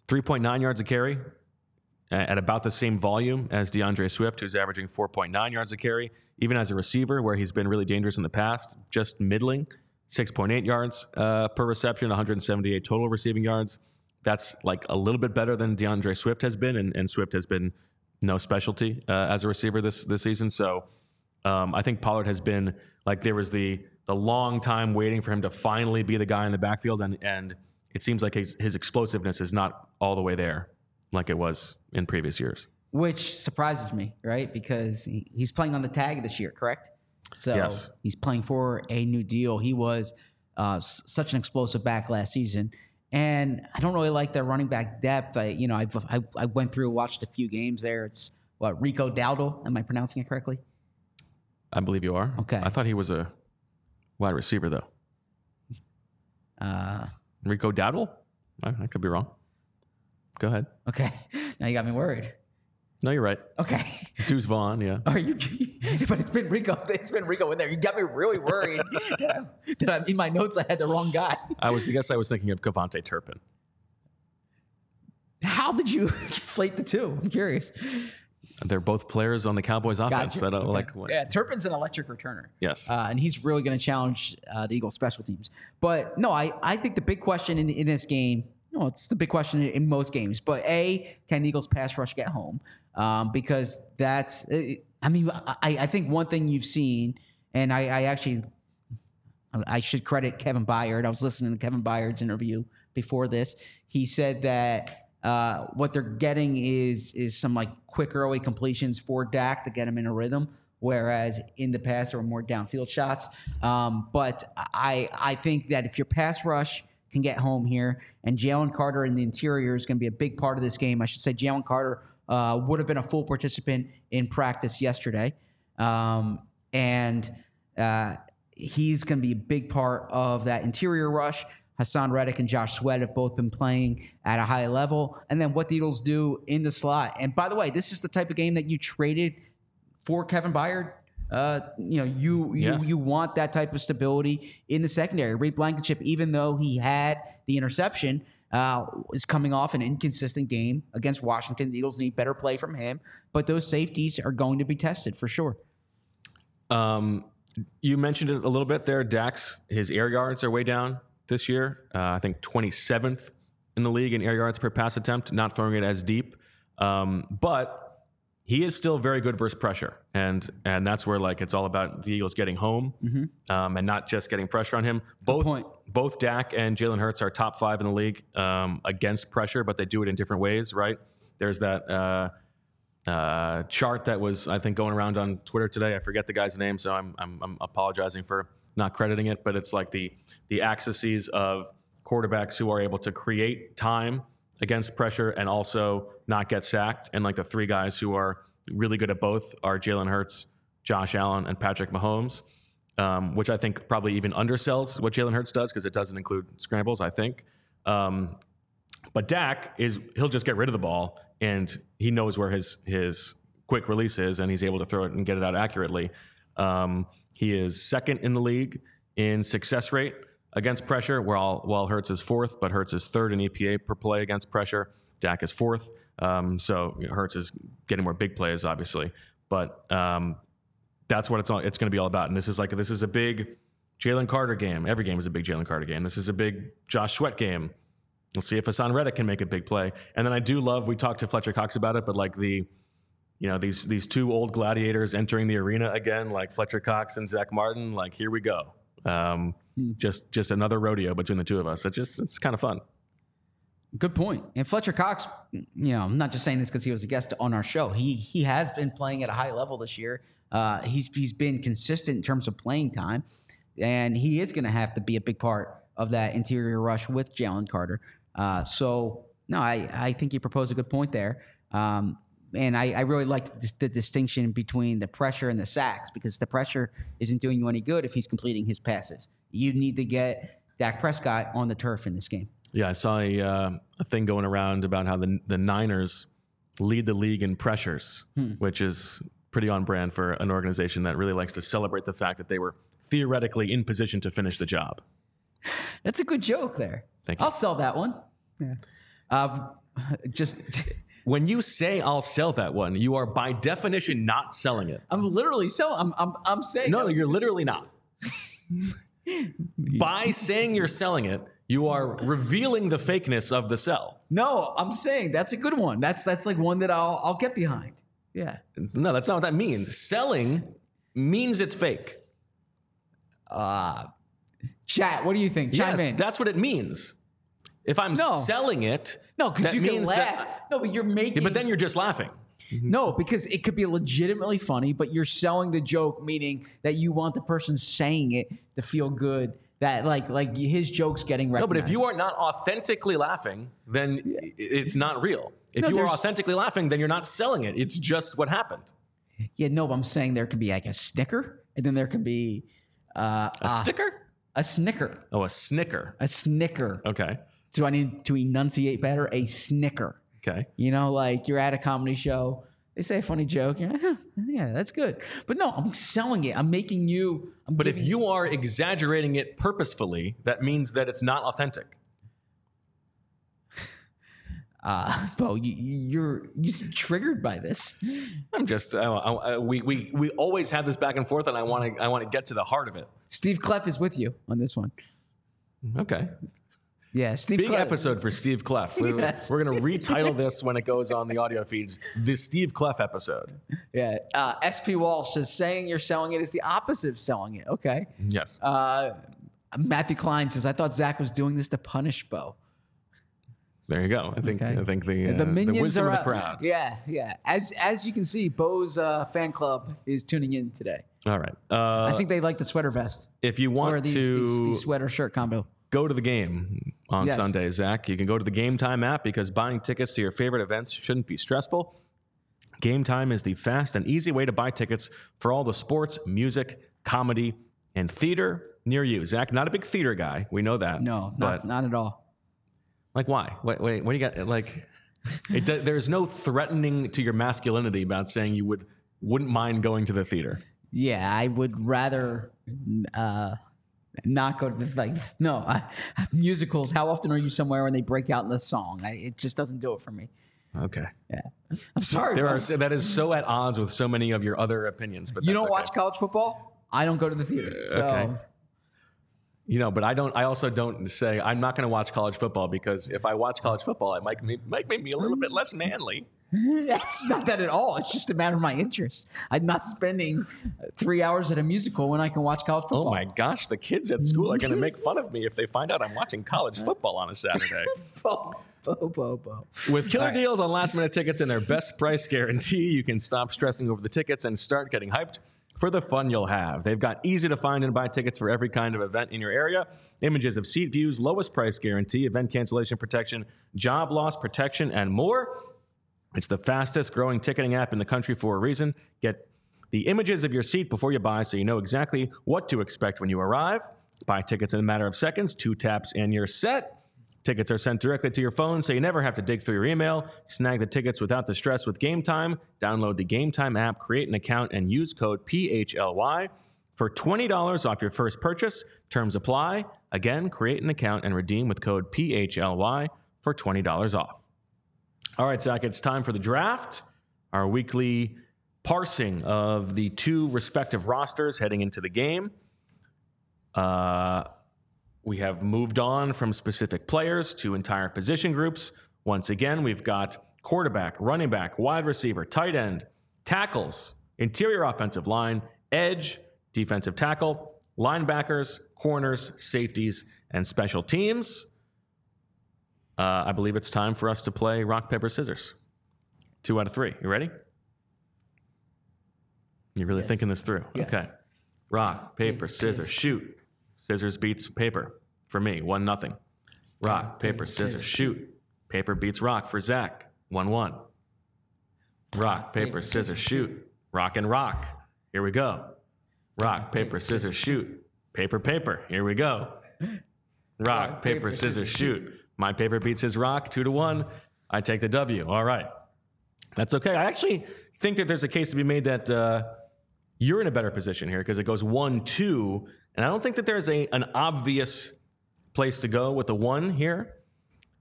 S1: 3.9 yards a carry at about the same volume as D'Andre Swift, who's averaging 4.9 yards a carry. Even as a receiver, where he's been really dangerous in the past, just middling, 6.8 yards uh, per reception, 178 total receiving yards. That's like a little bit better than D'Andre Swift has been, and, and Swift has been no specialty uh, as a receiver this this season. So um, I think Pollard has been like there was the the long time waiting for him to finally be the guy in the backfield, and and it seems like his, his explosiveness is not all the way there like it was in previous years.
S2: which surprises me, right? Because he's playing on the tag this year, correct? So
S1: Yes.
S2: he's playing for a new deal. He was uh, s- such an explosive back last season, and I don't really like their running back depth. I, you know, I've, I, I went through, watched a few games there. It's what Rico Dowdle. Am I pronouncing it correctly?
S1: I believe you are.
S2: Okay.
S1: I thought he was a wide receiver though.
S2: Uh,
S1: Rico Dowdle? I, I could be wrong. Go ahead.
S2: okay, now you got me worried.
S1: No, you're right.
S2: Okay.
S1: Deuce Vaughn, yeah.
S2: Are you? But it's been Rico. It's been Rico in there. You got me really worried that, I, that I'm in my notes. I had the wrong guy.
S1: I was I guess I was thinking of KaVontae Turpin.
S2: How did you inflate the two? I'm curious.
S1: They're both players on the Cowboys offense.
S2: Gotcha.
S1: I don't
S2: Okay.
S1: like what,
S2: Yeah, Turpin's an electric returner.
S1: Yes.
S2: Uh, and he's really going to challenge uh, the Eagles special teams. But no, I, I think the big question in, in this game, no, it's the big question in, most games. But A, can Eagles pass rush get home? Um, because that's, I mean, I, I think one thing you've seen, and I, I actually, I should credit Kevin Byard. I was listening to Kevin Byard's interview before this. He said that uh, what they're getting is is some like quick early completions for Dak to get him in a rhythm. Whereas in the past there were more downfield shots. Um, but I I think that if your pass rush can get home here, and Jalen Carter in the interior is going to be a big part of this game. I should say Jalen Carter uh, would have been a full participant in practice yesterday, um, and uh, he's going to be a big part of that interior rush. Haason Reddick and Josh Sweat have both been playing at a high level. And then what the Eagles do in the slot. And by the way, this is the type of game that you traded for Kevin Byard. Uh, you know, you you
S1: Yes.
S2: you want that type of stability in the secondary. Reed Blankenship, even though he had the interception, uh, is coming off an inconsistent game against Washington. The Eagles need better play from him, but those safeties are going to be tested for sure.
S1: Um, you mentioned it a little bit there. Dak's, his air yards are way down this year. Uh, I think 27th in the league in air yards per pass attempt, not throwing it as deep. Um, but he is still very good versus pressure, and and that's where like it's all about the Eagles getting home um, and not just getting pressure on him. Both both Dak and Jalen Hurts are top five in the league um, against pressure, but they do it in different ways, right? There's that. Uh, uh, chart that was I think going around on Twitter today. I forget the guy's name, so I'm, I'm I'm apologizing for not crediting it. But it's like the the axes of quarterbacks who are able to create time against pressure and also not get sacked. And like the three guys who are really good at both are Jalen Hurts, Josh Allen, and Patrick Mahomes. Um, which I think probably even undersells what Jalen Hurts does because it doesn't include scrambles. I think, um, but Dak is he'll just get rid of the ball and he knows where his his quick release is and he's able to throw it and get it out accurately. Um, he is second in the league in success rate against pressure, while while Hurts is fourth, but Hurts is third in EPA per play against pressure. Dak is fourth, um, so Hurts is getting more big plays, obviously, but um, that's what it's all, it's going to be all about. And this is like this is a big Jalen Carter game. Every game is a big Jalen Carter game. This is a big Josh Sweat game. We'll see if Haason Reddick can make a big play. And then I do love. We talked to Fletcher Cox about it, but like the, you know, these these two old gladiators entering the arena again, like Fletcher Cox and Zach Martin. Like here we go. Um, Just just another rodeo between the two of us. It just it's kind of fun.
S2: Good point. And Fletcher Cox, you know, I'm not just saying this because he was a guest on our show. He he has been playing at a high level this year. Uh, he's he's been consistent in terms of playing time, and he is going to have to be a big part of that interior rush with Jalen Carter. Uh, so no, I I think you propose a good point there. Um, and I, I really like the, the distinction between the pressure and the sacks because the pressure isn't doing you any good if he's completing his passes. You need to get Dak Prescott on the turf in this game.
S1: Yeah, I saw a, uh, a thing going around about how the the Niners lead the league in pressures, which is pretty on brand for an organization that really likes to celebrate the fact that they were theoretically in position to finish the job.
S2: That's a good joke there.
S1: Thank you.
S2: I'll sell that one. Yeah. Um, just,
S1: When you say I'll sell that one, you are by definition not selling it.
S2: I'm literally selling. I'm, I'm, I'm saying.
S1: No,
S2: that
S1: you're literally not. by saying you're selling it, you are revealing the fakeness of the sell.
S2: no, I'm saying that's a good one. That's that's like one that I'll I'll get behind. Yeah.
S1: No, that's not what that means. Selling means it's fake.
S2: Uh, chat. What do you think? Chime
S1: yes,
S2: in.
S1: that's what it means. If I'm
S2: No.
S1: selling it,
S2: No, because you can laugh.
S1: that-
S2: no, but you're making.
S1: Yeah, but then you're just laughing.
S2: No, because it could be legitimately funny, but you're selling the joke, meaning that you want the person saying it to feel good. That like like his joke's getting recognized.
S1: No, but if you are not authentically laughing, then i- it's not real. If
S2: No,
S1: you are authentically laughing, then you're not selling it. It's just what happened.
S2: yeah, no, but I'm saying there could be like a snicker, and then there could be uh,
S1: A sticker?
S2: a snicker,
S1: Oh, a snicker.
S2: a snicker.
S1: Okay.
S2: Do I need to enunciate better? A snicker.
S1: Okay.
S2: You know, like you're at a comedy show, they say a funny joke, you're like, "Huh, yeah, that's good. But no, I'm selling it. I'm making you. I'm
S1: But if you are exaggerating it purposefully, that means that it's not authentic.
S2: uh, Bo, you, you're you seem triggered by this.
S1: I'm just I, I, I- we, we we always have this back and forth, and I want to I want to get to the heart of it.
S2: Steve Clef is with you on this one.
S1: Okay.
S2: Yeah, Steve
S1: Big
S2: Clef.
S1: episode for Steve Clef. We,
S2: Yes.
S1: We're going to retitle this when it goes on the audio feeds. The Steve Clef episode.
S2: Yeah, uh, SP Walsh says saying you're selling it is the opposite of selling it. Okay.
S1: Yes.
S2: Uh, Matthew Klein says I thought Zach was doing this to punish Bo.
S1: There you go. I think
S2: Okay.
S1: I think the uh,
S2: the minions
S1: wisdom
S2: are
S1: of the crowd.
S2: Yeah, yeah. As as you can see, Bo's uh, fan club is tuning in today.
S1: All right. Uh,
S2: I think they like the sweater vest
S1: if you want
S2: these,
S1: to
S2: these, these sweater shirt combo.
S1: Go to the game on
S2: Yes.
S1: Sunday, Zach, you can go to the Game Time app because buying tickets to your favorite events shouldn't be stressful. Game Time is the fast and easy way to buy tickets for all the sports, music, comedy, and theater near you. Zach, not a big theater guy. We know that.
S2: No, not, not at all.
S1: like, why? Wait, wait, what do you got? Like, it, there's no threatening to your masculinity about saying you would wouldn't mind going to the theater.
S2: Yeah, I would rather uh, not go to the like. No, I, musicals. How often are you somewhere when they break out in the song? I, it just doesn't do it for me.
S1: Okay.
S2: Yeah, I'm sorry.
S1: There are that is so at odds with so many of your other opinions. But
S2: you don't
S1: okay.
S2: watch college football. I don't go to the theater. So
S1: Okay. You know, but I don't. I also don't say I'm not going to watch college football because if I watch college football, it might me, might make me a little bit less manly.
S2: that's not that at all. It's just a matter of my interest. I'm not spending three hours at a musical when I can watch college oh football.
S1: Oh my gosh, the kids at school are going to make fun of me if they find out I'm watching college football on a Saturday.
S2: Bo, bo, bo, bo.
S1: With killer deals on last minute tickets and their best price guarantee, you can stop stressing over the tickets and start getting hyped for the fun you'll have. They've got easy to find and buy tickets for every kind of event in your area, images of seat views, lowest price guarantee, event cancellation protection, job loss protection, and more. It's the fastest growing ticketing app in the country for a reason. Get the images of your seat before you buy so you know exactly what to expect when you arrive. Buy tickets in a matter of seconds, two taps, and you're set. Tickets are sent directly to your phone, so you never have to dig through your email. Snag the tickets without the stress with Game Time. Download the Game Time app, create an account, and use code PHLY for $20 off your first purchase. Terms apply. Again, create an account and redeem with code PHLY for $20 off. All right, Zach, it's time for the draft, our weekly parsing of the two respective rosters heading into the game. Uh, we have moved on from specific players to entire position groups. Once again, we've got quarterback, running back, wide receiver, tight end, tackles, interior offensive line, edge, defensive tackle, linebackers, corners, safeties, and special teams. Uh, I believe it's time for us to play rock, paper, scissors. Two out of three. You ready? You're really thinking this through.
S2: Yes.
S1: Okay. Rock, paper, scissors, shoot. Scissors beats paper for me, one nothing. Rock, paper, scissors, shoot. Paper beats rock for Zach, one one. Rock, paper, scissors, shoot. Rock and rock. Here we go. Rock, paper, scissors, shoot. Paper, paper. Here we go. Rock, paper, scissors, shoot. My paper beats his rock, two to one. I take the W. All right. That's okay. I actually think that there's a case to be made that uh, you're in a better position here because it goes one, two. And I don't think that there's a, an obvious place to go with the one here.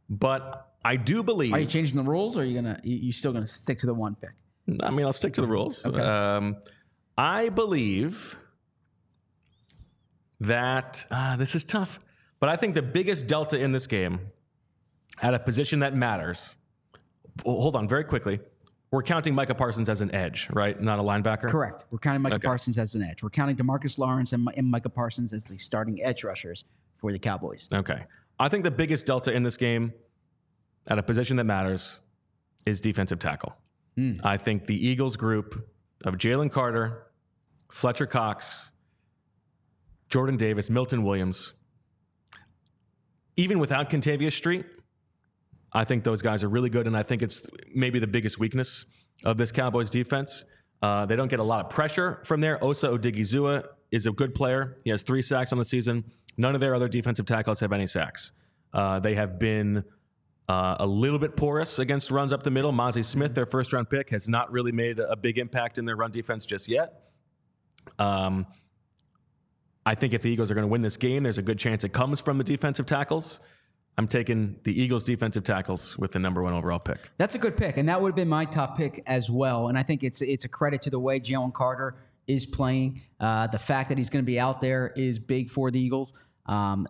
S1: But I do believe.
S2: Are you changing the rules, or are you gonna you, you still gonna stick to the one pick?
S1: I mean, I'll stick to the rules. Um, I believe that uh, this is tough, but I think the biggest delta in this game at a position that matters. Well, hold on, very quickly. We're counting Micah Parsons as an edge, right? Not a linebacker.
S2: Correct. We're counting Micah
S1: Okay.
S2: Parsons as an edge. We're counting Demarcus Lawrence and, and Micah Parsons as the starting edge rushers for the Cowboys.
S1: Okay. I think the biggest delta in this game at a position that matters is defensive tackle. Hmm. I think the Eagles group of Jalen Carter, Fletcher Cox, Jordan Davis, Milton Williams, even without Kentavius Street, I think those guys are really good, and I think it's maybe the biggest weakness of this Cowboys defense. Uh, they don't get a lot of pressure from there. Osa Odighizuwa is a good player. He has three sacks on the season. None of their other defensive tackles have any sacks. Uh, they have been uh, a little bit porous against runs up the middle. Mazi Smith, their first round pick, has not really made a big impact in their run defense just yet. Um, I think if the Eagles are going to win this game, there's a good chance it comes from the defensive tackles. I'm taking the Eagles defensive tackles with the number one overall pick.
S2: That's a good pick, and that would have been my top pick as well. And I think it's it's a credit to the way Jalen Carter is playing. Uh, the fact that he's going to be out there is big for the Eagles. Um,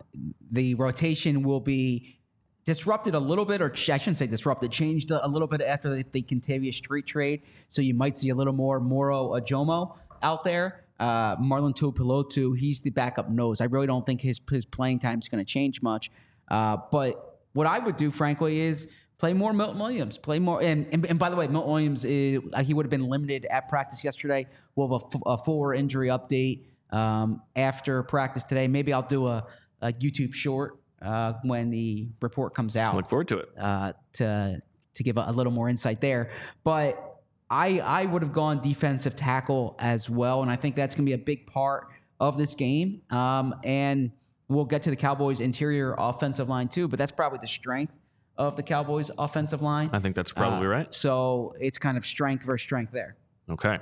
S2: the rotation will be disrupted a little bit, or I shouldn't say disrupted, changed a, little bit after the, the Kentavius Street trade. So you might see a little more Moro Ojomo out there. Uh, Marlon Tuipulotu, he's the backup nose. I really don't think his his playing time is going to change much. Uh, but what I would do, frankly, is play more Milton Williams. Play more. And, and, and by the way, Milton Williams, is, he would have been limited at practice yesterday. We'll have a, f- a full injury update um, after practice today. Maybe I'll do a, a YouTube short uh, when the report comes out
S1: Look forward to it.
S2: uh, to to give a, a little more insight there. But I I would have gone defensive tackle as well, and I think that's going to be a big part of this game. Um, and we'll get to the Cowboys' interior offensive line too, but that's probably the strength of the Cowboys' offensive line.
S1: I think that's probably
S2: Uh,
S1: right.
S2: So it's kind of strength versus strength there.
S1: Okay.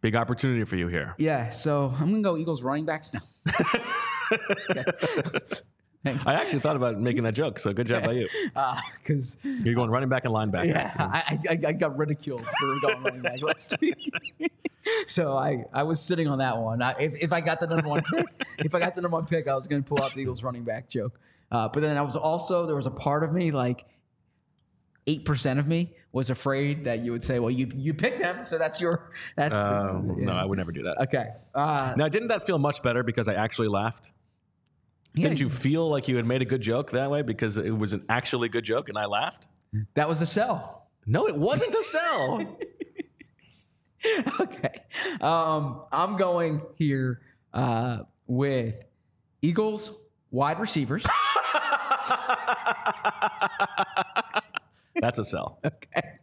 S1: Big opportunity for you here.
S2: Yeah. So I'm gonna go Eagles running backs now.
S1: I actually thought about making that joke, so good job by you.
S2: Because
S1: You're going running back and linebacker.
S2: Yeah, I, I, I got ridiculed for going running back last week. so I, I was sitting on that one. I, if, if I got the number one pick, if I got the number one pick, I was going to pull out the Eagles running back joke. Uh, but then I was also there was a part of me like eight percent of me was afraid that you would say, "Well, you you picked them, so that's your that's." the-
S1: Uh,
S2: yeah.
S1: No, I would never do that.
S2: Okay. Uh,
S1: Now, didn't that feel much better because I actually laughed?
S2: yeah,
S1: Didn't you feel like you had made a good joke that way because it was an actually good joke and I laughed?
S2: That was a sell.
S1: No, it wasn't a sell.
S2: okay. Um, I'm going here uh, with Eagles wide receivers.
S1: That's a sell.
S2: Okay.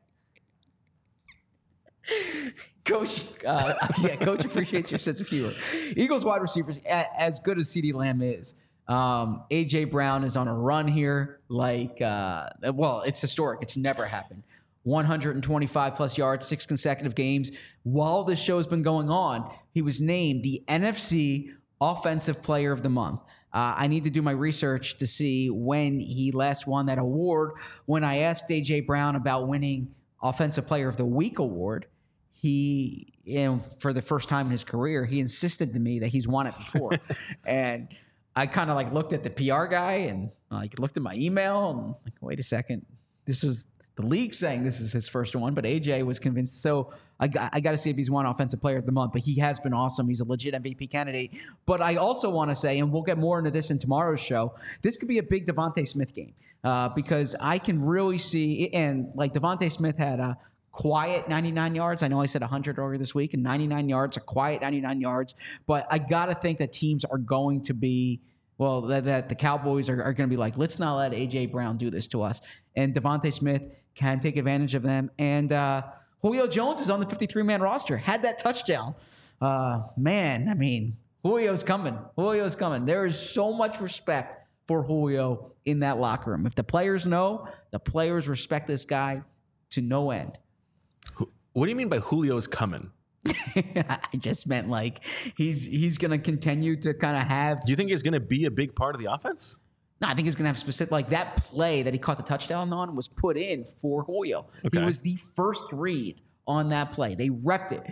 S2: Coach, uh, yeah, coach appreciates your sense of humor. Eagles wide receivers, a- as good as CeeDee Lamb is, um, AJ Brown is on a run here. Like, uh, well, it's historic. It's never happened. 125 plus yards, six consecutive games. While this show's been going on, he was named the NFC Offensive Player of the Month. Uh, I need to do my research to see when he last won that award. When I asked AJ Brown about winning Offensive Player of the Week award, he, you know, for the first time in his career, he insisted to me that he's won it before, and I kind of like looked at the PR guy and like looked at my email and like, wait a second, this was the league saying this is his first one, but AJ was convinced. So I got, I got to see if he's one Offensive Player of the Month, but he has been awesome. He's a legit MVP candidate. But I also want to say, and we'll get more into this in tomorrow's show, this could be a big DeVonta Smith game uh, because I can really see, and like DeVonta Smith had a quiet 99 yards. I know I said 100 earlier this week, and 99 yards, a quiet 99 yards. But I got to think that teams are going to be well, that, that the Cowboys are, are going to be like, let's not let AJ Brown do this to us. And DeVonta Smith can take advantage of them. And uh, Julio Jones is on the 53 man roster, had that touchdown. Uh, man, I mean, Julio's coming. Julio's coming. There is so much respect for Julio in that locker room. If the players know, the players respect this guy to no end.
S1: What do you mean by Julio's coming?
S2: I just meant like he's he's going to continue to kind of have
S1: Do you think he's going to be a big part of the offense?
S2: No, I think he's going to have specific like that play that he caught the touchdown on was put in for Julio.
S1: Okay.
S2: He was the first read on that play. They repped it,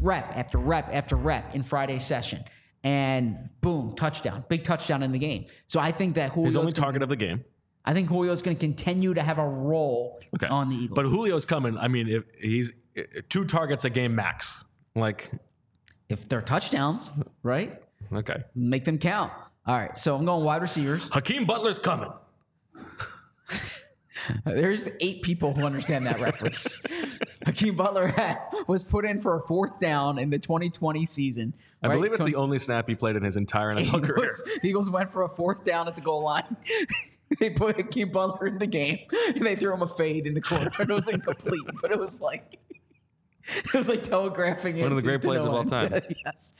S2: rep after rep after rep in Friday's session, and boom, touchdown, big touchdown in the game. So I think that Julio's
S1: His only target of the game.
S2: I think Julio's going to continue to have a role
S1: Okay.
S2: on the Eagles.
S1: But Julio's coming. I mean, if he's uh, two targets a game max. Like,
S2: if they're touchdowns, right,
S1: okay.
S2: make them count. All right, so I'm going wide receivers.
S1: Hakeem Butler's coming.
S2: There's eight people who understand that reference. Hakeem Butler had, was put in for a fourth down in the 2020 season.
S1: I
S2: right?
S1: believe it's the only snap he played in his entire NFL career.
S2: The Eagles went for a fourth down at the goal line. they put Hakeem Butler in the game, and they threw him a fade in the corner. And it was incomplete, but it was like it was like telegraphing. It.
S1: One of the great plays
S2: no
S1: of all time.
S2: yes.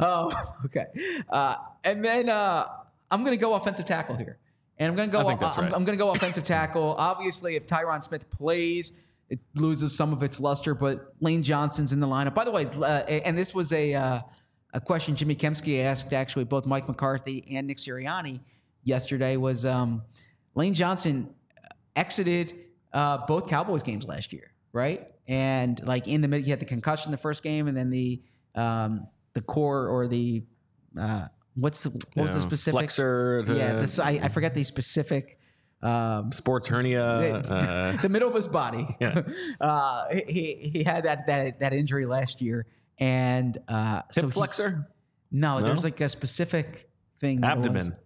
S2: Oh, okay. Uh, and then uh, I'm going to go offensive tackle here, and I'm going to go.
S1: I think that's
S2: I'm,
S1: right.
S2: I'm going to go offensive tackle. Obviously, if Tyron Smith plays. It loses some of its luster, but Lane Johnson's in the lineup. By the way, uh, and this was a uh, a question Jimmy Kempski asked actually both Mike McCarthy and Nick Sirianni yesterday was um, Lane Johnson exited uh, both Cowboys games last year, right? And like in the middle, he had the concussion the first game, and then the um, the core or the uh, what's the, what was the specific
S1: flexor?
S2: Yeah, this, I, I forget the specific. Um,
S1: sports hernia. Uh,
S2: the middle of his body.
S1: Yeah.
S2: Uh, he he had that that that injury last year, and uh, so
S1: hip
S2: he-
S1: flexor,
S2: no,
S1: No?
S2: there's like a specific thing. that it was.
S1: abdomen,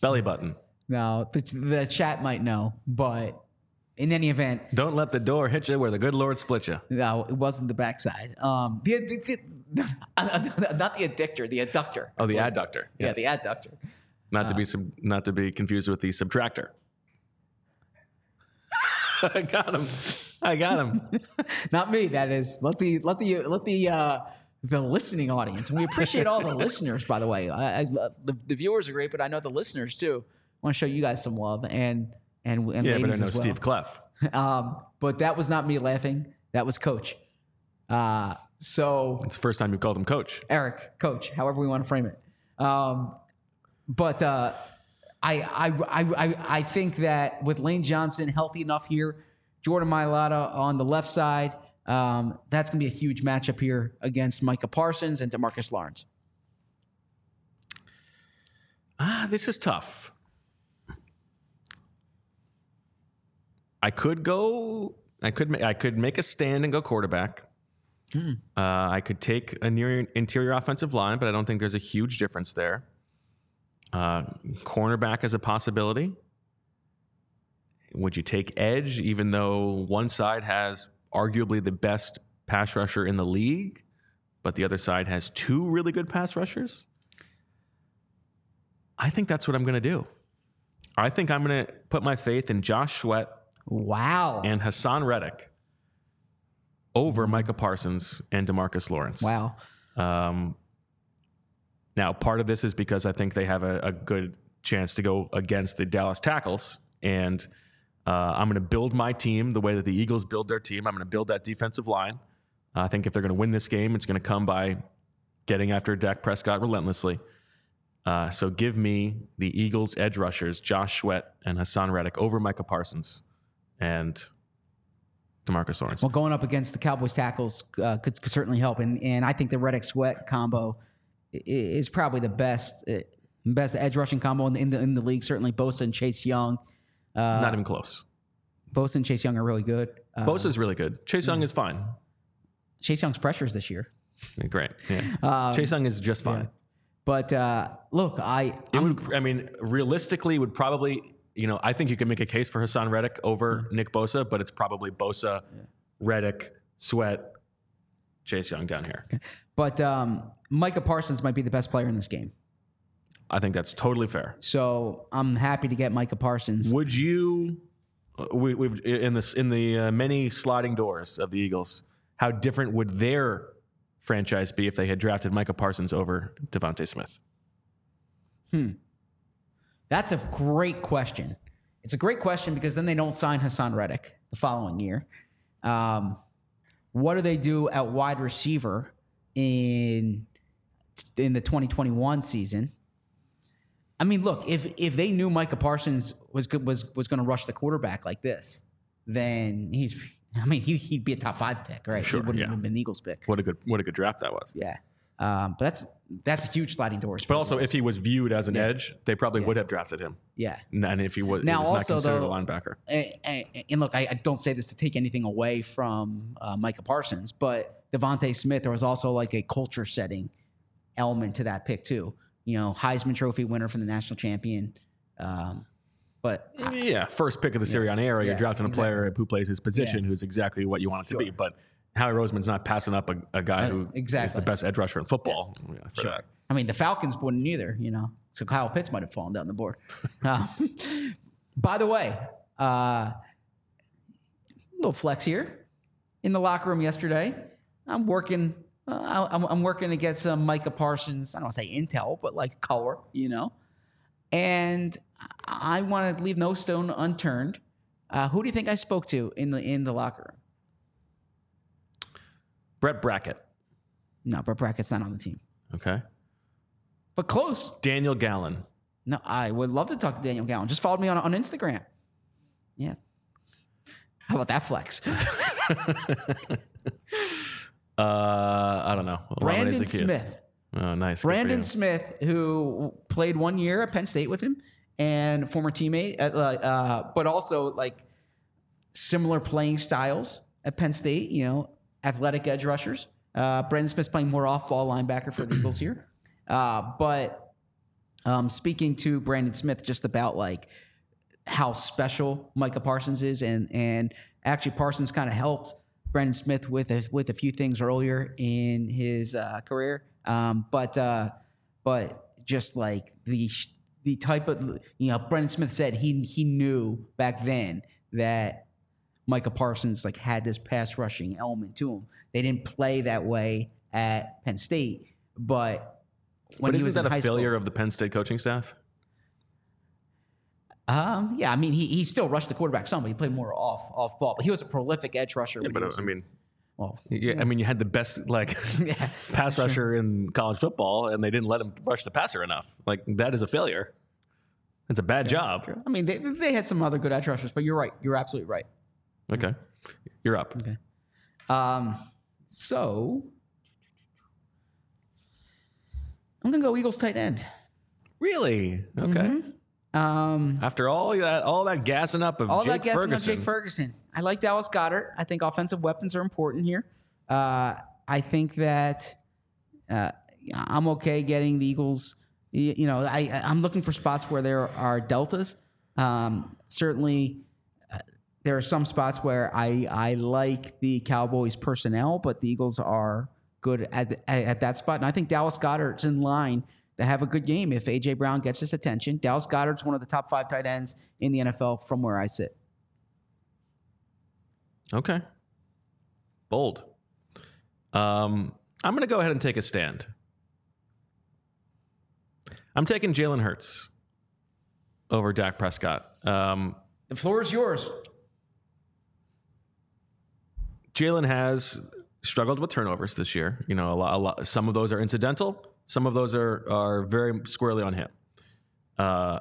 S1: belly button.
S2: no, the, the chat might know, but in any event,
S1: Don't let the door hit you where the good Lord split you.
S2: no, it wasn't the backside. Um, the, the, the not the addictor, the adductor.
S1: Oh, the adductor.
S2: Yeah, the adductor.
S1: Not to be sub, not to be confused with the subtractor. I got him. I got him.
S2: Not me. That is. Let the let the let the uh, the listening audience. And we appreciate all the listeners, by the way. I, I love, the, the viewers are great, but I know the listeners too. I want to show you guys some love and and and
S1: Yeah, but I know
S2: well.
S1: Steve Clef.
S2: Um, but that was not me laughing. That was Coach. Uh, so
S1: It's the first time you called him coach.
S2: Eric, Coach, however we want to frame it. Um, but uh, I, I, I, I, I think that with Lane Johnson healthy enough here, Jordan Mailata on the left side, um, that's going to be a huge matchup here against Micah Parsons and Demarcus Lawrence.
S1: Ah, this is tough. I could go. I could. I could make a stand and go quarterback. Uh, I could take a near interior offensive line, but I don't think there's a huge difference there. Uh, cornerback is a possibility. Would you take edge, even though one side has arguably the best pass rusher in the league, but the other side has two really good pass rushers? I think that's what I'm going to do. I think I'm going to put my faith in Josh Sweat
S2: Wow.
S1: and Haason Reddick over Micah Parsons and Demarcus Lawrence.
S2: wow.
S1: Um, now, part of this is because I think they have a, a good chance to go against the Dallas tackles. And uh, I'm going to build my team the way that the Eagles build their team. I'm going to build that defensive line. I think if they're going to win this game, it's going to come by getting after Dak Prescott relentlessly. Uh, so give me the Eagles edge rushers, Josh Sweat and Haason Reddick over Micah Parsons and Demarcus Lawrence.
S2: Well, going up against the Cowboys tackles uh, could, could certainly help, and and I think the Reddick Sweat combo is probably the best uh, best edge rushing combo in the, in the in the league. Certainly, Bosa and Chase Young. Uh,
S1: Not even close.
S2: Bosa and Chase Young are really good. Uh,
S1: Bosa's really good. Chase Young is fine.
S2: Chase Young's pressures this year,
S1: Great. Yeah.
S2: Um,
S1: Chase Young is just fine.
S2: but uh, look, I
S1: It would, I mean, realistically, would probably, you know, I think you can make a case for Haason Reddick over. Nick Bosa, but it's probably Bosa, Reddick, Sweat, Chase Young down here.
S2: but um, Micah Parsons might be the best player in this game.
S1: I think that's totally fair.
S2: So I'm happy to get Micah Parsons.
S1: Would you, uh, we, we've in this in the uh, many sliding doors of the Eagles, how different would their franchise be if they had drafted Micah Parsons over DeVonta Smith? Hmm.
S2: That's a great question. It's a great question because then they don't sign Haason Reddick the following year. Um, what do they do at wide receiver in in the 2021 season? I mean, look, if if they knew Micah Parsons was good, was was going to rush the quarterback like this, then he's. I mean, he, he'd be a top five pick, right?
S1: Sure,
S2: he wouldn't
S1: yeah.
S2: have been the Eagles pick.
S1: What a good what a good draft that was.
S2: Yeah, um, but that's that's a huge sliding doors.
S1: But also, if he was viewed as an edge, they probably would have drafted him.
S2: yeah,
S1: And if he was,
S2: Now,
S1: he was not
S2: also,
S1: considered
S2: though-
S1: a linebacker.
S2: and, and- and look, I, I don't say this to take anything away from uh, Micah Parsons, but DeVonta Smith, there was also like a culture setting element to that pick too. You know, Heisman Trophy winner from the national champion. Um, but
S1: yeah, first pick of the Sirianni era, you're
S2: Yeah,
S1: drafting a
S2: exactly.
S1: player who plays his position, who's exactly what you want it to be. But Howie Roseman's not passing up a, a guy who is
S2: exactly.
S1: the best edge rusher in football. Yeah, that.
S2: I mean, the Falcons wouldn't either, you know. So Kyle Pitts might have fallen down the board. Uh, by the way, uh, little flex here in the locker room yesterday. I'm working. Uh, I'm, I'm working to get some Micah Parsons. I don't want to say intel, but like color, you know. And I want to leave no stone unturned. Uh, who do you think I spoke to in the in the locker room?
S1: Brett Brackett.
S2: No, Brett Brackett's not on the team,
S1: Okay.
S2: but close.
S1: Daniel Gallen.
S2: No, I would love to talk to Daniel Gallen. Just followed me on, on Instagram. Yeah. How about that flex?
S1: Uh, I don't know.
S2: Brandon Smith.
S1: Oh, nice.
S2: Brandon. Smith, who played one year at Penn State with him and former teammate, uh, uh, but also like similar playing styles at Penn State, you know, athletic edge rushers. Uh, Brandon Smith's playing more off ball linebacker for the Eagles here. Uh, but um, speaking to Brandon Smith just about like how special Micah Parsons is, and and actually Parsons kind of helped Brandon Smith with a, with a few things earlier in his uh, career, um, but uh, but just like the the type of you know Brandon Smith said he he knew back then that Micah Parsons like had this pass rushing element to him. They didn't play that way at Penn State, but when
S1: But isn't that a
S2: high school-
S1: failure of the Penn State coaching staff?
S2: Um, yeah, I mean, he, he still rushed the quarterback some, but he played more off off ball. But he was a prolific edge rusher. when he
S1: But
S2: was
S1: I mean,
S2: well,
S1: yeah, I mean, you had the best like
S2: yeah,
S1: pass rusher in college football, and they didn't let him rush the passer enough. Like that is a failure. It's a bad job.
S2: I mean, they, they had some other good edge rushers, but you're right. You're absolutely right.
S1: Okay, you're up. Okay.
S2: Um, so I'm gonna go Eagles tight end.
S1: Really? Okay.
S2: Um,
S1: After all that, all that gassing up of
S2: all
S1: Jake
S2: that guessing
S1: Ferguson,
S2: on Jake Ferguson. I like Dallas Goedert. I think offensive weapons are important here. Uh, I think that uh, I'm okay getting the Eagles. You, you know, I I'm looking for spots where there are deltas. Um, certainly, uh, there are some spots where I I like the Cowboys personnel, but the Eagles are good at at, at that spot, and I think Dallas Goedert's in line to have a good game if AJ Brown gets his attention. Dallas Goedert's one of the top five tight ends in the NFL from where I sit.
S1: Okay. Bold. Um, I'm going to go ahead and take a stand. I'm taking Jalen Hurts over Dak Prescott. Um,
S2: The floor is yours.
S1: Jalen has struggled with turnovers this year. You know, a lot, a lot, some of those are incidental. Some of those are are very squarely on him. Uh,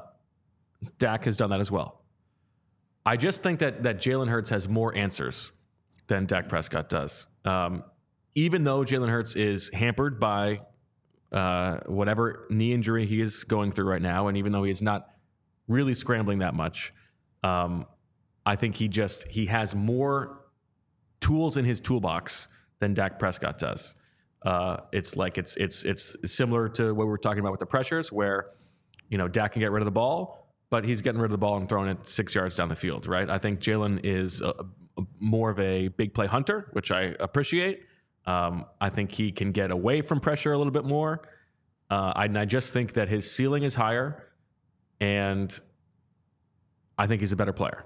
S1: Dak has done that as well. I just think that that Jalen Hurts has more answers than Dak Prescott does. Um, even though Jalen Hurts is hampered by uh, whatever knee injury he is going through right now, and even though he is not really scrambling that much, um, I think he just he has more tools in his toolbox than Dak Prescott does. Uh, it's like it's it's it's similar to what we were talking about with the pressures, where you know Dak can get rid of the ball, but he's getting rid of the ball and throwing it six yards down the field, right? I think Jalen is a, a, more of a big play hunter, which I appreciate. Um, I think he can get away from pressure a little bit more. Uh, I, and I just think that his ceiling is higher, and I think he's a better player.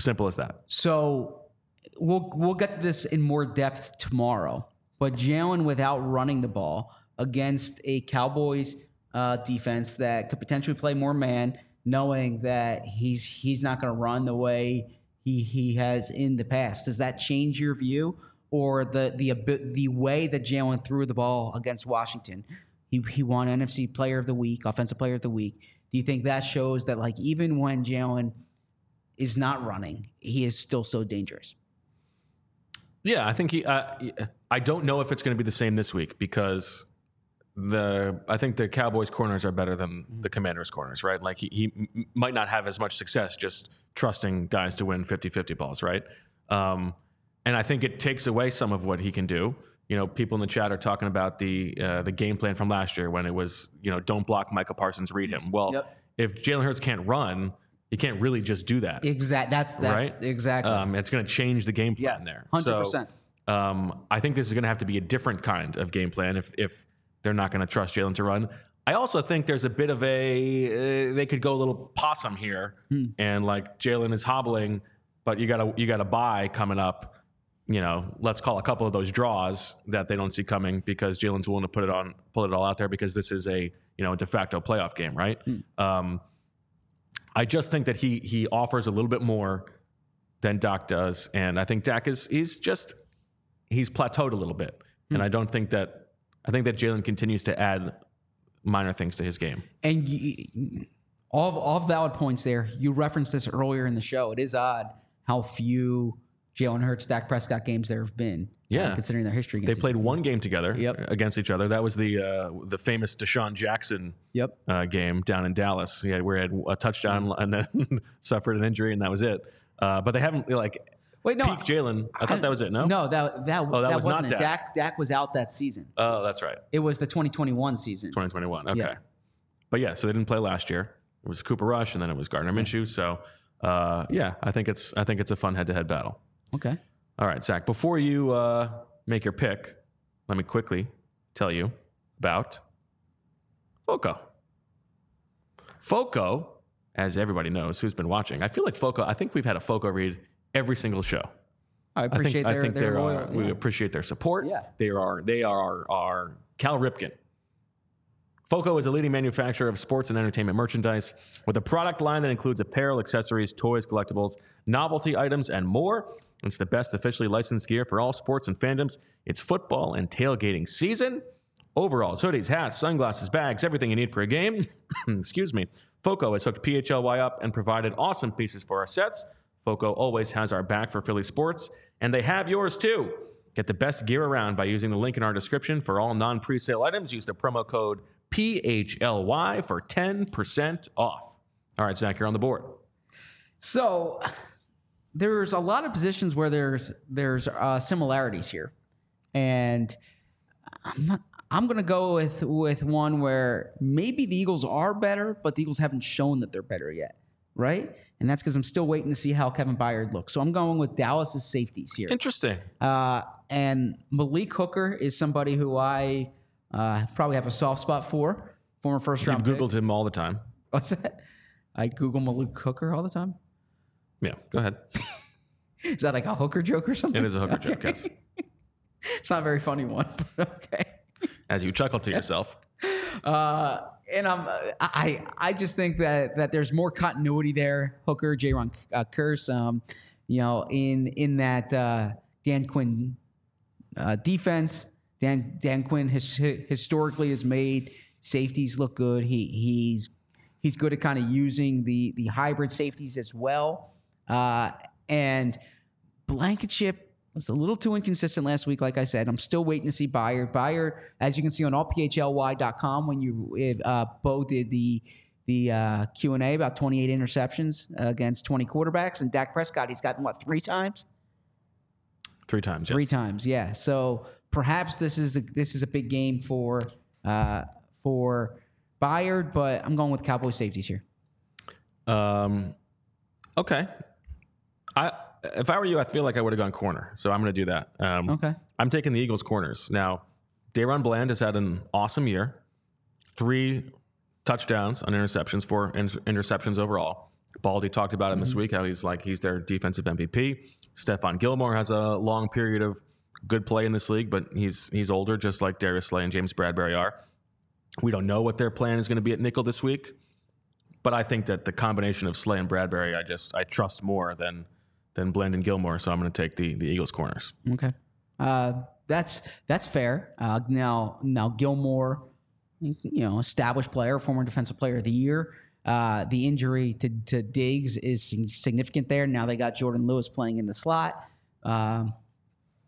S1: Simple as that.
S2: So we'll we'll get to this in more depth tomorrow. But Jalen without running the ball against a Cowboys uh, defense that could potentially play more man, knowing that he's he's not going to run the way he he has in the past. Does that change your view, or the the the way that Jalen threw the ball against Washington? He he won NFC Player of the Week, Offensive Player of the Week. Do you think that shows that like even when Jalen is not running, he is still so dangerous.
S1: Yeah, I think he. Uh, I don't know if it's going to be the same this week because the I think the Cowboys corners are better than the Commanders corners, right? Like he, he might not have as much success just trusting guys to win 50-50 balls, right? Um, and I think it takes away some of what he can do you know, people in the chat are talking about the uh, the game plan from last year when it was, you know, don't block Michael Parsons, read him. Well,
S2: Yep.
S1: if Jalen Hurts can't run, you can't really just do that.
S2: Exact. That's that's
S1: Right?
S2: exactly.
S1: Um, it's going to change the game plan
S2: Yes,
S1: there.
S2: 100%.
S1: So, um, I think this is going to have to be a different kind of game plan if if they're not going to trust Jalen to run. I also think there's a bit of a uh, they could go a little possum here,
S2: Hmm.
S1: and like Jalen is hobbling, but you got to you got to buy coming up. You know, let's call a couple of those draws that they don't see coming because Jalen's willing to put it on, pull it all out there because this is a you know de facto playoff game, right? Um, I just think that he he offers a little bit more than Dak does, and I think Dak is he's just he's plateaued a little bit, hmm. and I don't think that I think that Jalen continues to add minor things to his game.
S2: And you, all all valid points there. You referenced this earlier in the show. It is odd how few Jalen Hurts, Dak Prescott games there have been. Uh,
S1: Yeah.
S2: considering their history.
S1: They played one game together
S2: Yep.
S1: against each other. That was the uh, the famous DeSean Jackson
S2: Yep.
S1: uh, game down in Dallas. He had where he had a touchdown and then suffered an injury, and that was it. Uh, but they haven't like
S2: Wait, no.
S1: peak Jalen. I thought that was it. No.
S2: No, that that,
S1: Oh, that
S2: that
S1: was
S2: wasn't
S1: not. Dak.
S2: Dak. Dak was out that season.
S1: Oh, that's right.
S2: It was the 2021 season.
S1: 2021. Okay.
S2: Yeah.
S1: But yeah, so they didn't play last year. It was Cooper Rush, and then it was Gardner Minshew. So uh, yeah, I think it's I think it's a fun head-to-head battle.
S2: Okay.
S1: All right, Zach. Before you uh, make your pick, let me quickly tell you about Foco. Foco, as everybody knows, who's been watching, I feel like Foco. I think we've had a Foco read every single show.
S2: I
S1: I
S2: appreciate
S1: think,
S2: their,
S1: I think
S2: their
S1: they're,
S2: loyal.
S1: uh, we appreciate their support.
S2: Yeah.
S1: They are they are our, our Cal Ripken. Foco is a leading manufacturer of sports and entertainment merchandise with a product line that includes apparel, accessories, toys, collectibles, novelty items, and more. It's the best officially licensed gear for all sports and fandoms. It's football and tailgating season. Overalls, hoodies, hats, sunglasses, bags, everything you need for a game. Excuse me. Foco has hooked PHLY up and provided awesome pieces for our sets. Foco always has our back for Philly sports, and they have yours too. Get the best gear around by using the link in our description for all non pre sale items. Use the promo code PHLY for 10% off. All right, Zach, you're on the board.
S2: So there's a lot of positions where there's there's uh, similarities here, and I'm not. I'm gonna go with with one where maybe the Eagles are better, but the Eagles haven't shown that they're better yet, right? And that's because I'm still waiting to see how Kevin Byard looks. So I'm going with Dallas's safeties here.
S1: Interesting.
S2: Uh, and Malik Hooker is somebody who I uh, probably have a soft spot for. Former first round.
S1: You've
S2: round pick.
S1: Googled him all the time.
S2: What's that? I Google Malik Hooker all the time.
S1: Yeah, go ahead.
S2: Is that like a hooker joke or something?
S1: It is a hooker joke, yes.
S2: It's not a very funny one, but okay.
S1: As you chuckle to yourself.
S2: Uh, and I'm, I, I just think that that there's more continuity there. Hooker, J. uh, Kearse, um, you know, in in that uh, Dan Quinn uh, defense. Dan Dan Quinn has historically has made safeties look good. He he's he's good at kind of using the the hybrid safeties as well. Uh, and Blankenship was a little too inconsistent last week. Like I said, I'm still waiting to see Byard. Byard, as you can see on allphly.com, when you uh, Bo did the the uh, Q and A about 28 interceptions against 20 quarterbacks, and Dak Prescott, he's gotten what three times?
S1: Three times, yes.
S2: Three times, yeah. So perhaps this is a, this is a big game for uh, for Byard, but I'm going with Cowboy safeties here.
S1: Um, okay. I if I were you, I feel like I would have gone corner. So I'm going to do that. Um,
S2: Okay.
S1: I'm taking the Eagles corners now. DaRon Bland has had an awesome year. Three touchdowns on interceptions, four inter- interceptions overall. Baldy talked about him this week how he's like he's their defensive MVP. Stephon Gilmore has a long period of good play in this league, but he's he's older, just like Darius Slay and James Bradberry are. We don't know what their plan is going to be at nickel this week, but I think that the combination of Slay and Bradbury, I just I trust more than than Bland and Gilmore, so I'm going to take the the Eagles corners.
S2: Okay. Uh, that's that's fair. Uh, now now Gilmore, you know, established player, former defensive player of the year. Uh, the injury to, to Diggs is significant there. Now they got Jourdan Lewis playing in the slot. Um,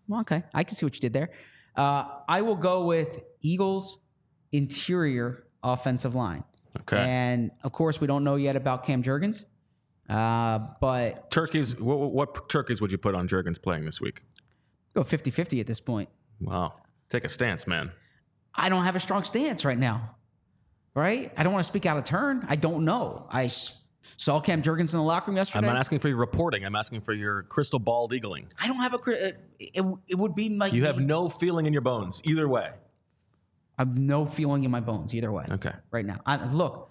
S2: well, okay, I can see what you did there. Uh, I will go with Eagles interior offensive line.
S1: Okay.
S2: And of course, we don't know yet about Cam Jurgens. Uh, but
S1: Turkeys, what, what turkeys would you put on Jurgens playing this week?
S2: go 50 50 at this point.
S1: Wow. Take a stance, man.
S2: I don't have a strong stance right now. Right? I don't want to speak out of turn. I don't know. I saw Cam Jurgens in the locker room yesterday.
S1: I'm not asking for your reporting. I'm asking for your crystal ball eagling.
S2: I don't have a. uh, It, it would be like
S1: You have no feeling in your bones either way.
S2: I have no feeling in my bones either way.
S1: Okay.
S2: Right now, I, look,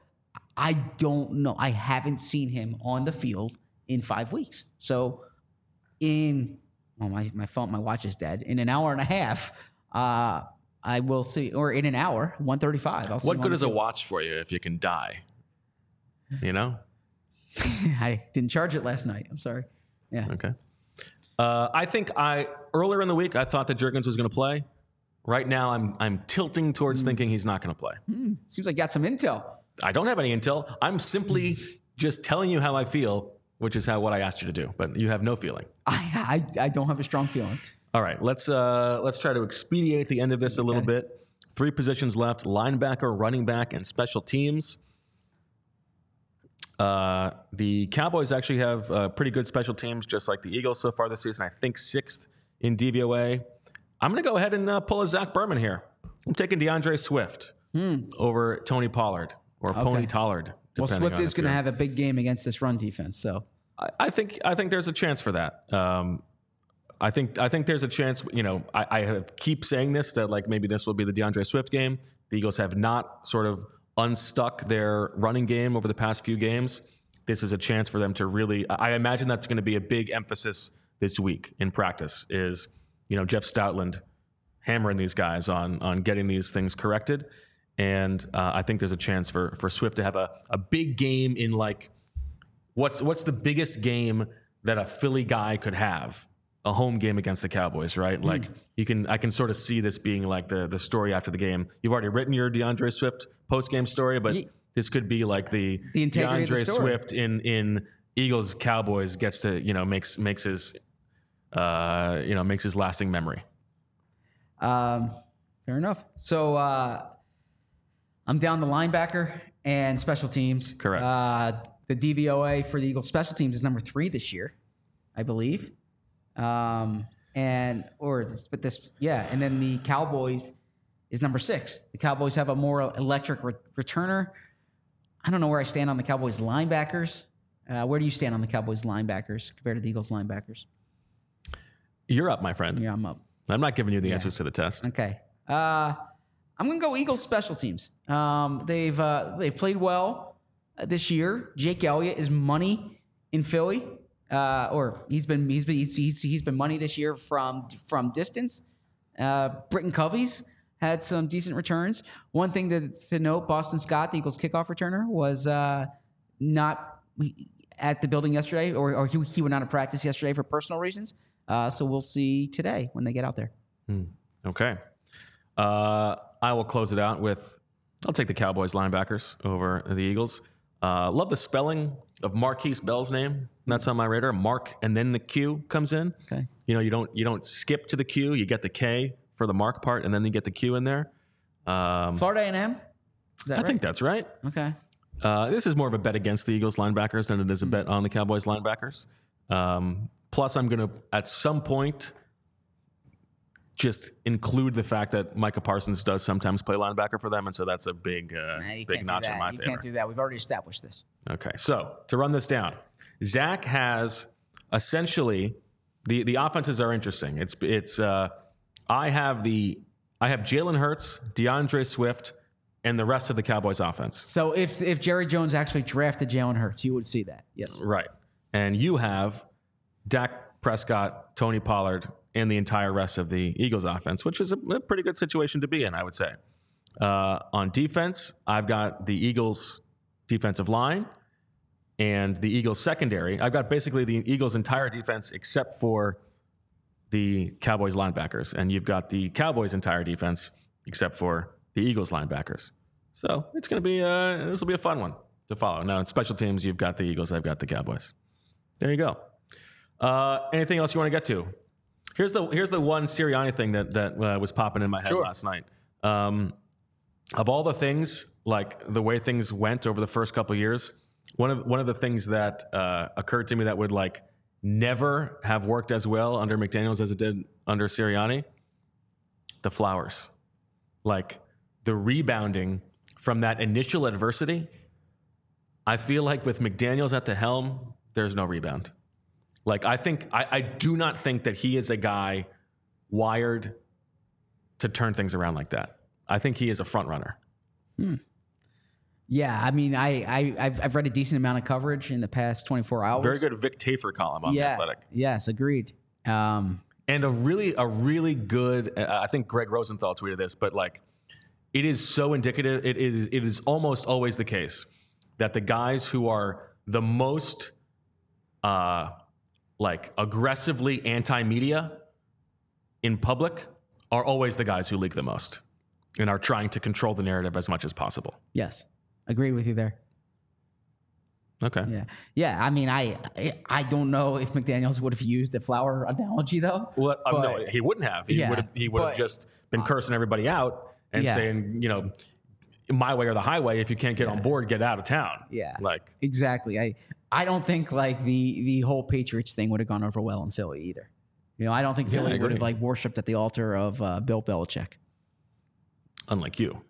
S2: I don't know. I haven't seen him on the field in five weeks. So, in oh my my phone, my watch is dead. In an hour and a half, uh, I will see, or in an hour, one thirty five.
S1: What good is a watch for you if you can die? You know?
S2: I didn't charge it last night. I'm sorry. Yeah.
S1: Okay. Uh, I think I earlier in the week I thought that Jurgens was going to play. Right now I'm I'm tilting towards thinking he's not going to play.
S2: Seems like you got some intel.
S1: I don't have any intel. I'm simply just telling you how I feel, which is how what I asked you to do. But you have no feeling.
S2: I I, I don't have a strong feeling.
S1: All right, let's uh, let's try to expedite the end of this a little
S2: Okay.
S1: bit. Three positions left: linebacker, running back, and special teams. Uh, the Cowboys actually have uh, pretty good special teams, just like the Eagles so far this season. I think sixth in DVOA. I'm going to go ahead and uh, pull a Zach Berman here. I'm taking D'Andre Swift over Tony Pollard or Pony Tollard.
S2: Well, Swift is going to have a big game against this run defense. So
S1: I, I think I think there's a chance for that. Um, I think I think there's a chance. You know, I, I have keep saying this that like maybe this will be the D'Andre Swift game. The Eagles have not sort of unstuck their running game over the past few games. This is a chance for them to really. I imagine that's going to be a big emphasis this week in practice. Is you know Jeff Stoutland hammering these guys on on getting these things corrected. And uh, I think there's a chance for for Swift to have a, a big game in like what's what's the biggest game that a Philly guy could have? A home game against the Cowboys, right?
S2: Hmm.
S1: Like you can I can sort of see this being like the the story after the game. You've already written your D'Andre Swift post game story, but
S2: Ye-
S1: this could be like the,
S2: The of the D'Andre.
S1: Swift in in Eagles Cowboys gets to you know makes makes his uh you know makes his lasting memory.
S2: Um, fair enough. So uh, I'm down the linebacker and special teams.
S1: Correct.
S2: Uh, the DVOA for the Eagles special teams is number three this year, I believe. Um, and or this, but this yeah, and then the Cowboys is number six. The Cowboys have a more electric re- returner. I don't know where I stand on the Cowboys linebackers. Uh, where do you stand on the Cowboys linebackers compared to the Eagles linebackers?
S1: You're up, my friend.
S2: Yeah, I'm up.
S1: I'm not giving you the answers to the test.
S2: Okay. Uh, I'm gonna go Eagles special teams. Um, they've uh, they've played well uh, this year. Jake Elliott is money in Philly, uh, or he's been he's been he's, he's, he's been money this year from from distance. Uh, Britton Covey's had some decent returns. One thing to, to note: Boston Scott, the Eagles kickoff returner, was uh, not at the building yesterday, or, or he, he went out of practice yesterday for personal reasons. Uh, so we'll see today when they get out there.
S1: Okay. Uh, I will close it out with I'll take the Cowboys linebackers over the Eagles. Uh, love the spelling of Markquese Bell's name. That's on my radar. Mark and then the Q comes in.
S2: Okay.
S1: You know, you don't you don't skip to the Q. You get the K for the Mark part, and then you get the Q in there. Um,
S2: Florida A&M.
S1: I
S2: right?
S1: think that's right.
S2: Okay.
S1: Uh, this is more of a bet against the Eagles linebackers than it is a bet on the Cowboys linebackers. Um, plus, I'm going to at some point just include the fact that Micah Parsons does sometimes play linebacker for them, and so that's a big, uh,
S2: Nah, you
S1: big notch in my
S2: You
S1: favor.
S2: can't do that. We've already established this.
S1: Okay, so to run this down, Zach has essentially the the offenses are interesting. It's it's uh, I have the I have Jalen Hurts, D'Andre Swift, and the rest of the Cowboys offense.
S2: So if if Jerry Jones actually drafted Jalen Hurts, you would see that. Yes.
S1: Right. And you have Dak Prescott, Tony Pollard, and the entire rest of the Eagles offense, which is a, a pretty good situation to be in, I would say. Uh, on defense, I've got the Eagles defensive line and the Eagles secondary. I've got basically the Eagles entire defense except for the Cowboys linebackers. And you've got the Cowboys entire defense except for the Eagles linebackers. So it's going to be, uh, this will be a fun one to follow. Now, in special teams, you've got the Eagles, I've got the Cowboys. There you go. Uh, anything else you want to get to? Here's the here's the one Sirianni thing that that uh, was popping in my head
S2: Sure.
S1: last night. Um, of all the things, like the way things went over the first couple of years, one of one of the things that uh, occurred to me that would like never have worked as well under McDaniels as it did under Sirianni the Flowers. Like the rebounding from that initial adversity, I feel like with McDaniels at the helm, there's no rebound. Like I think I, I do not think that he is a guy wired to turn things around like that. I think he is a front runner. Hmm.
S2: Yeah, I mean, I, I I've, I've read a decent amount of coverage in the past 24 hours.
S1: Very good Vic Tafur column on the
S2: Yeah.
S1: Athletic,
S2: Yes, agreed. Um,
S1: and a really a really good. Uh, I think Greg Rosenthal tweeted this, but like it is so indicative. It is it is almost always the case that the guys who are the most uh like aggressively anti-media in public are always the guys who leak the most and are trying to control the narrative as much as possible.
S2: yes, agreed with you there.
S1: Okay.
S2: Yeah, yeah. I mean, I I- don't know if McDaniels would have used the flower analogy though.
S1: Well, um, no, he wouldn't have. He
S2: Yeah,
S1: would have. He would have just been cursing everybody out and
S2: Yeah.
S1: saying, you know, my way or the highway. If you can't get on board, get out of town.
S2: Yeah.
S1: Like,
S2: Exactly. I I don't think like the the whole Patriots thing would have gone over well in Philly either. You know, I don't think
S1: Yeah,
S2: Philly would have like worshipped at the altar of uh, Bill Belichick.
S1: unlike you.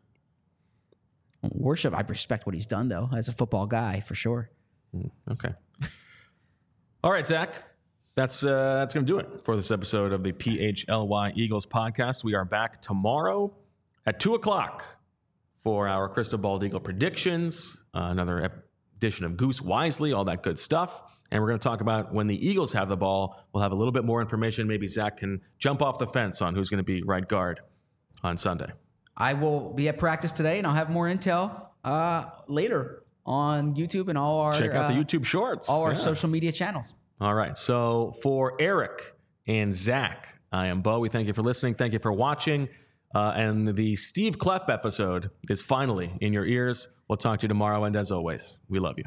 S2: Worship, I respect what he's done though as a football guy for sure.
S1: Okay. All right, Zach. That's uh, that's going to do it for this episode of the PHLY Eagles podcast. We are back tomorrow at two o'clock for our crystal ball eagle predictions. Uh, another ep- edition of Goose Wisely, all that good stuff. And we're going to talk about when the Eagles have the ball. We'll have a little bit more information. Maybe Zach can jump off the fence on who's going to be right guard on Sunday.
S2: I will be at practice today, and I'll have more intel uh, later on YouTube and all our
S1: Check out the
S2: uh,
S1: YouTube shorts.
S2: all our
S1: Yeah.
S2: social media channels.
S1: All right. So for Eric and Zach, I am Bo. We thank you for listening. Thank you for watching. Uh, and the Steve Klepp episode is finally in your ears. We'll talk to you tomorrow. And as always, we love you.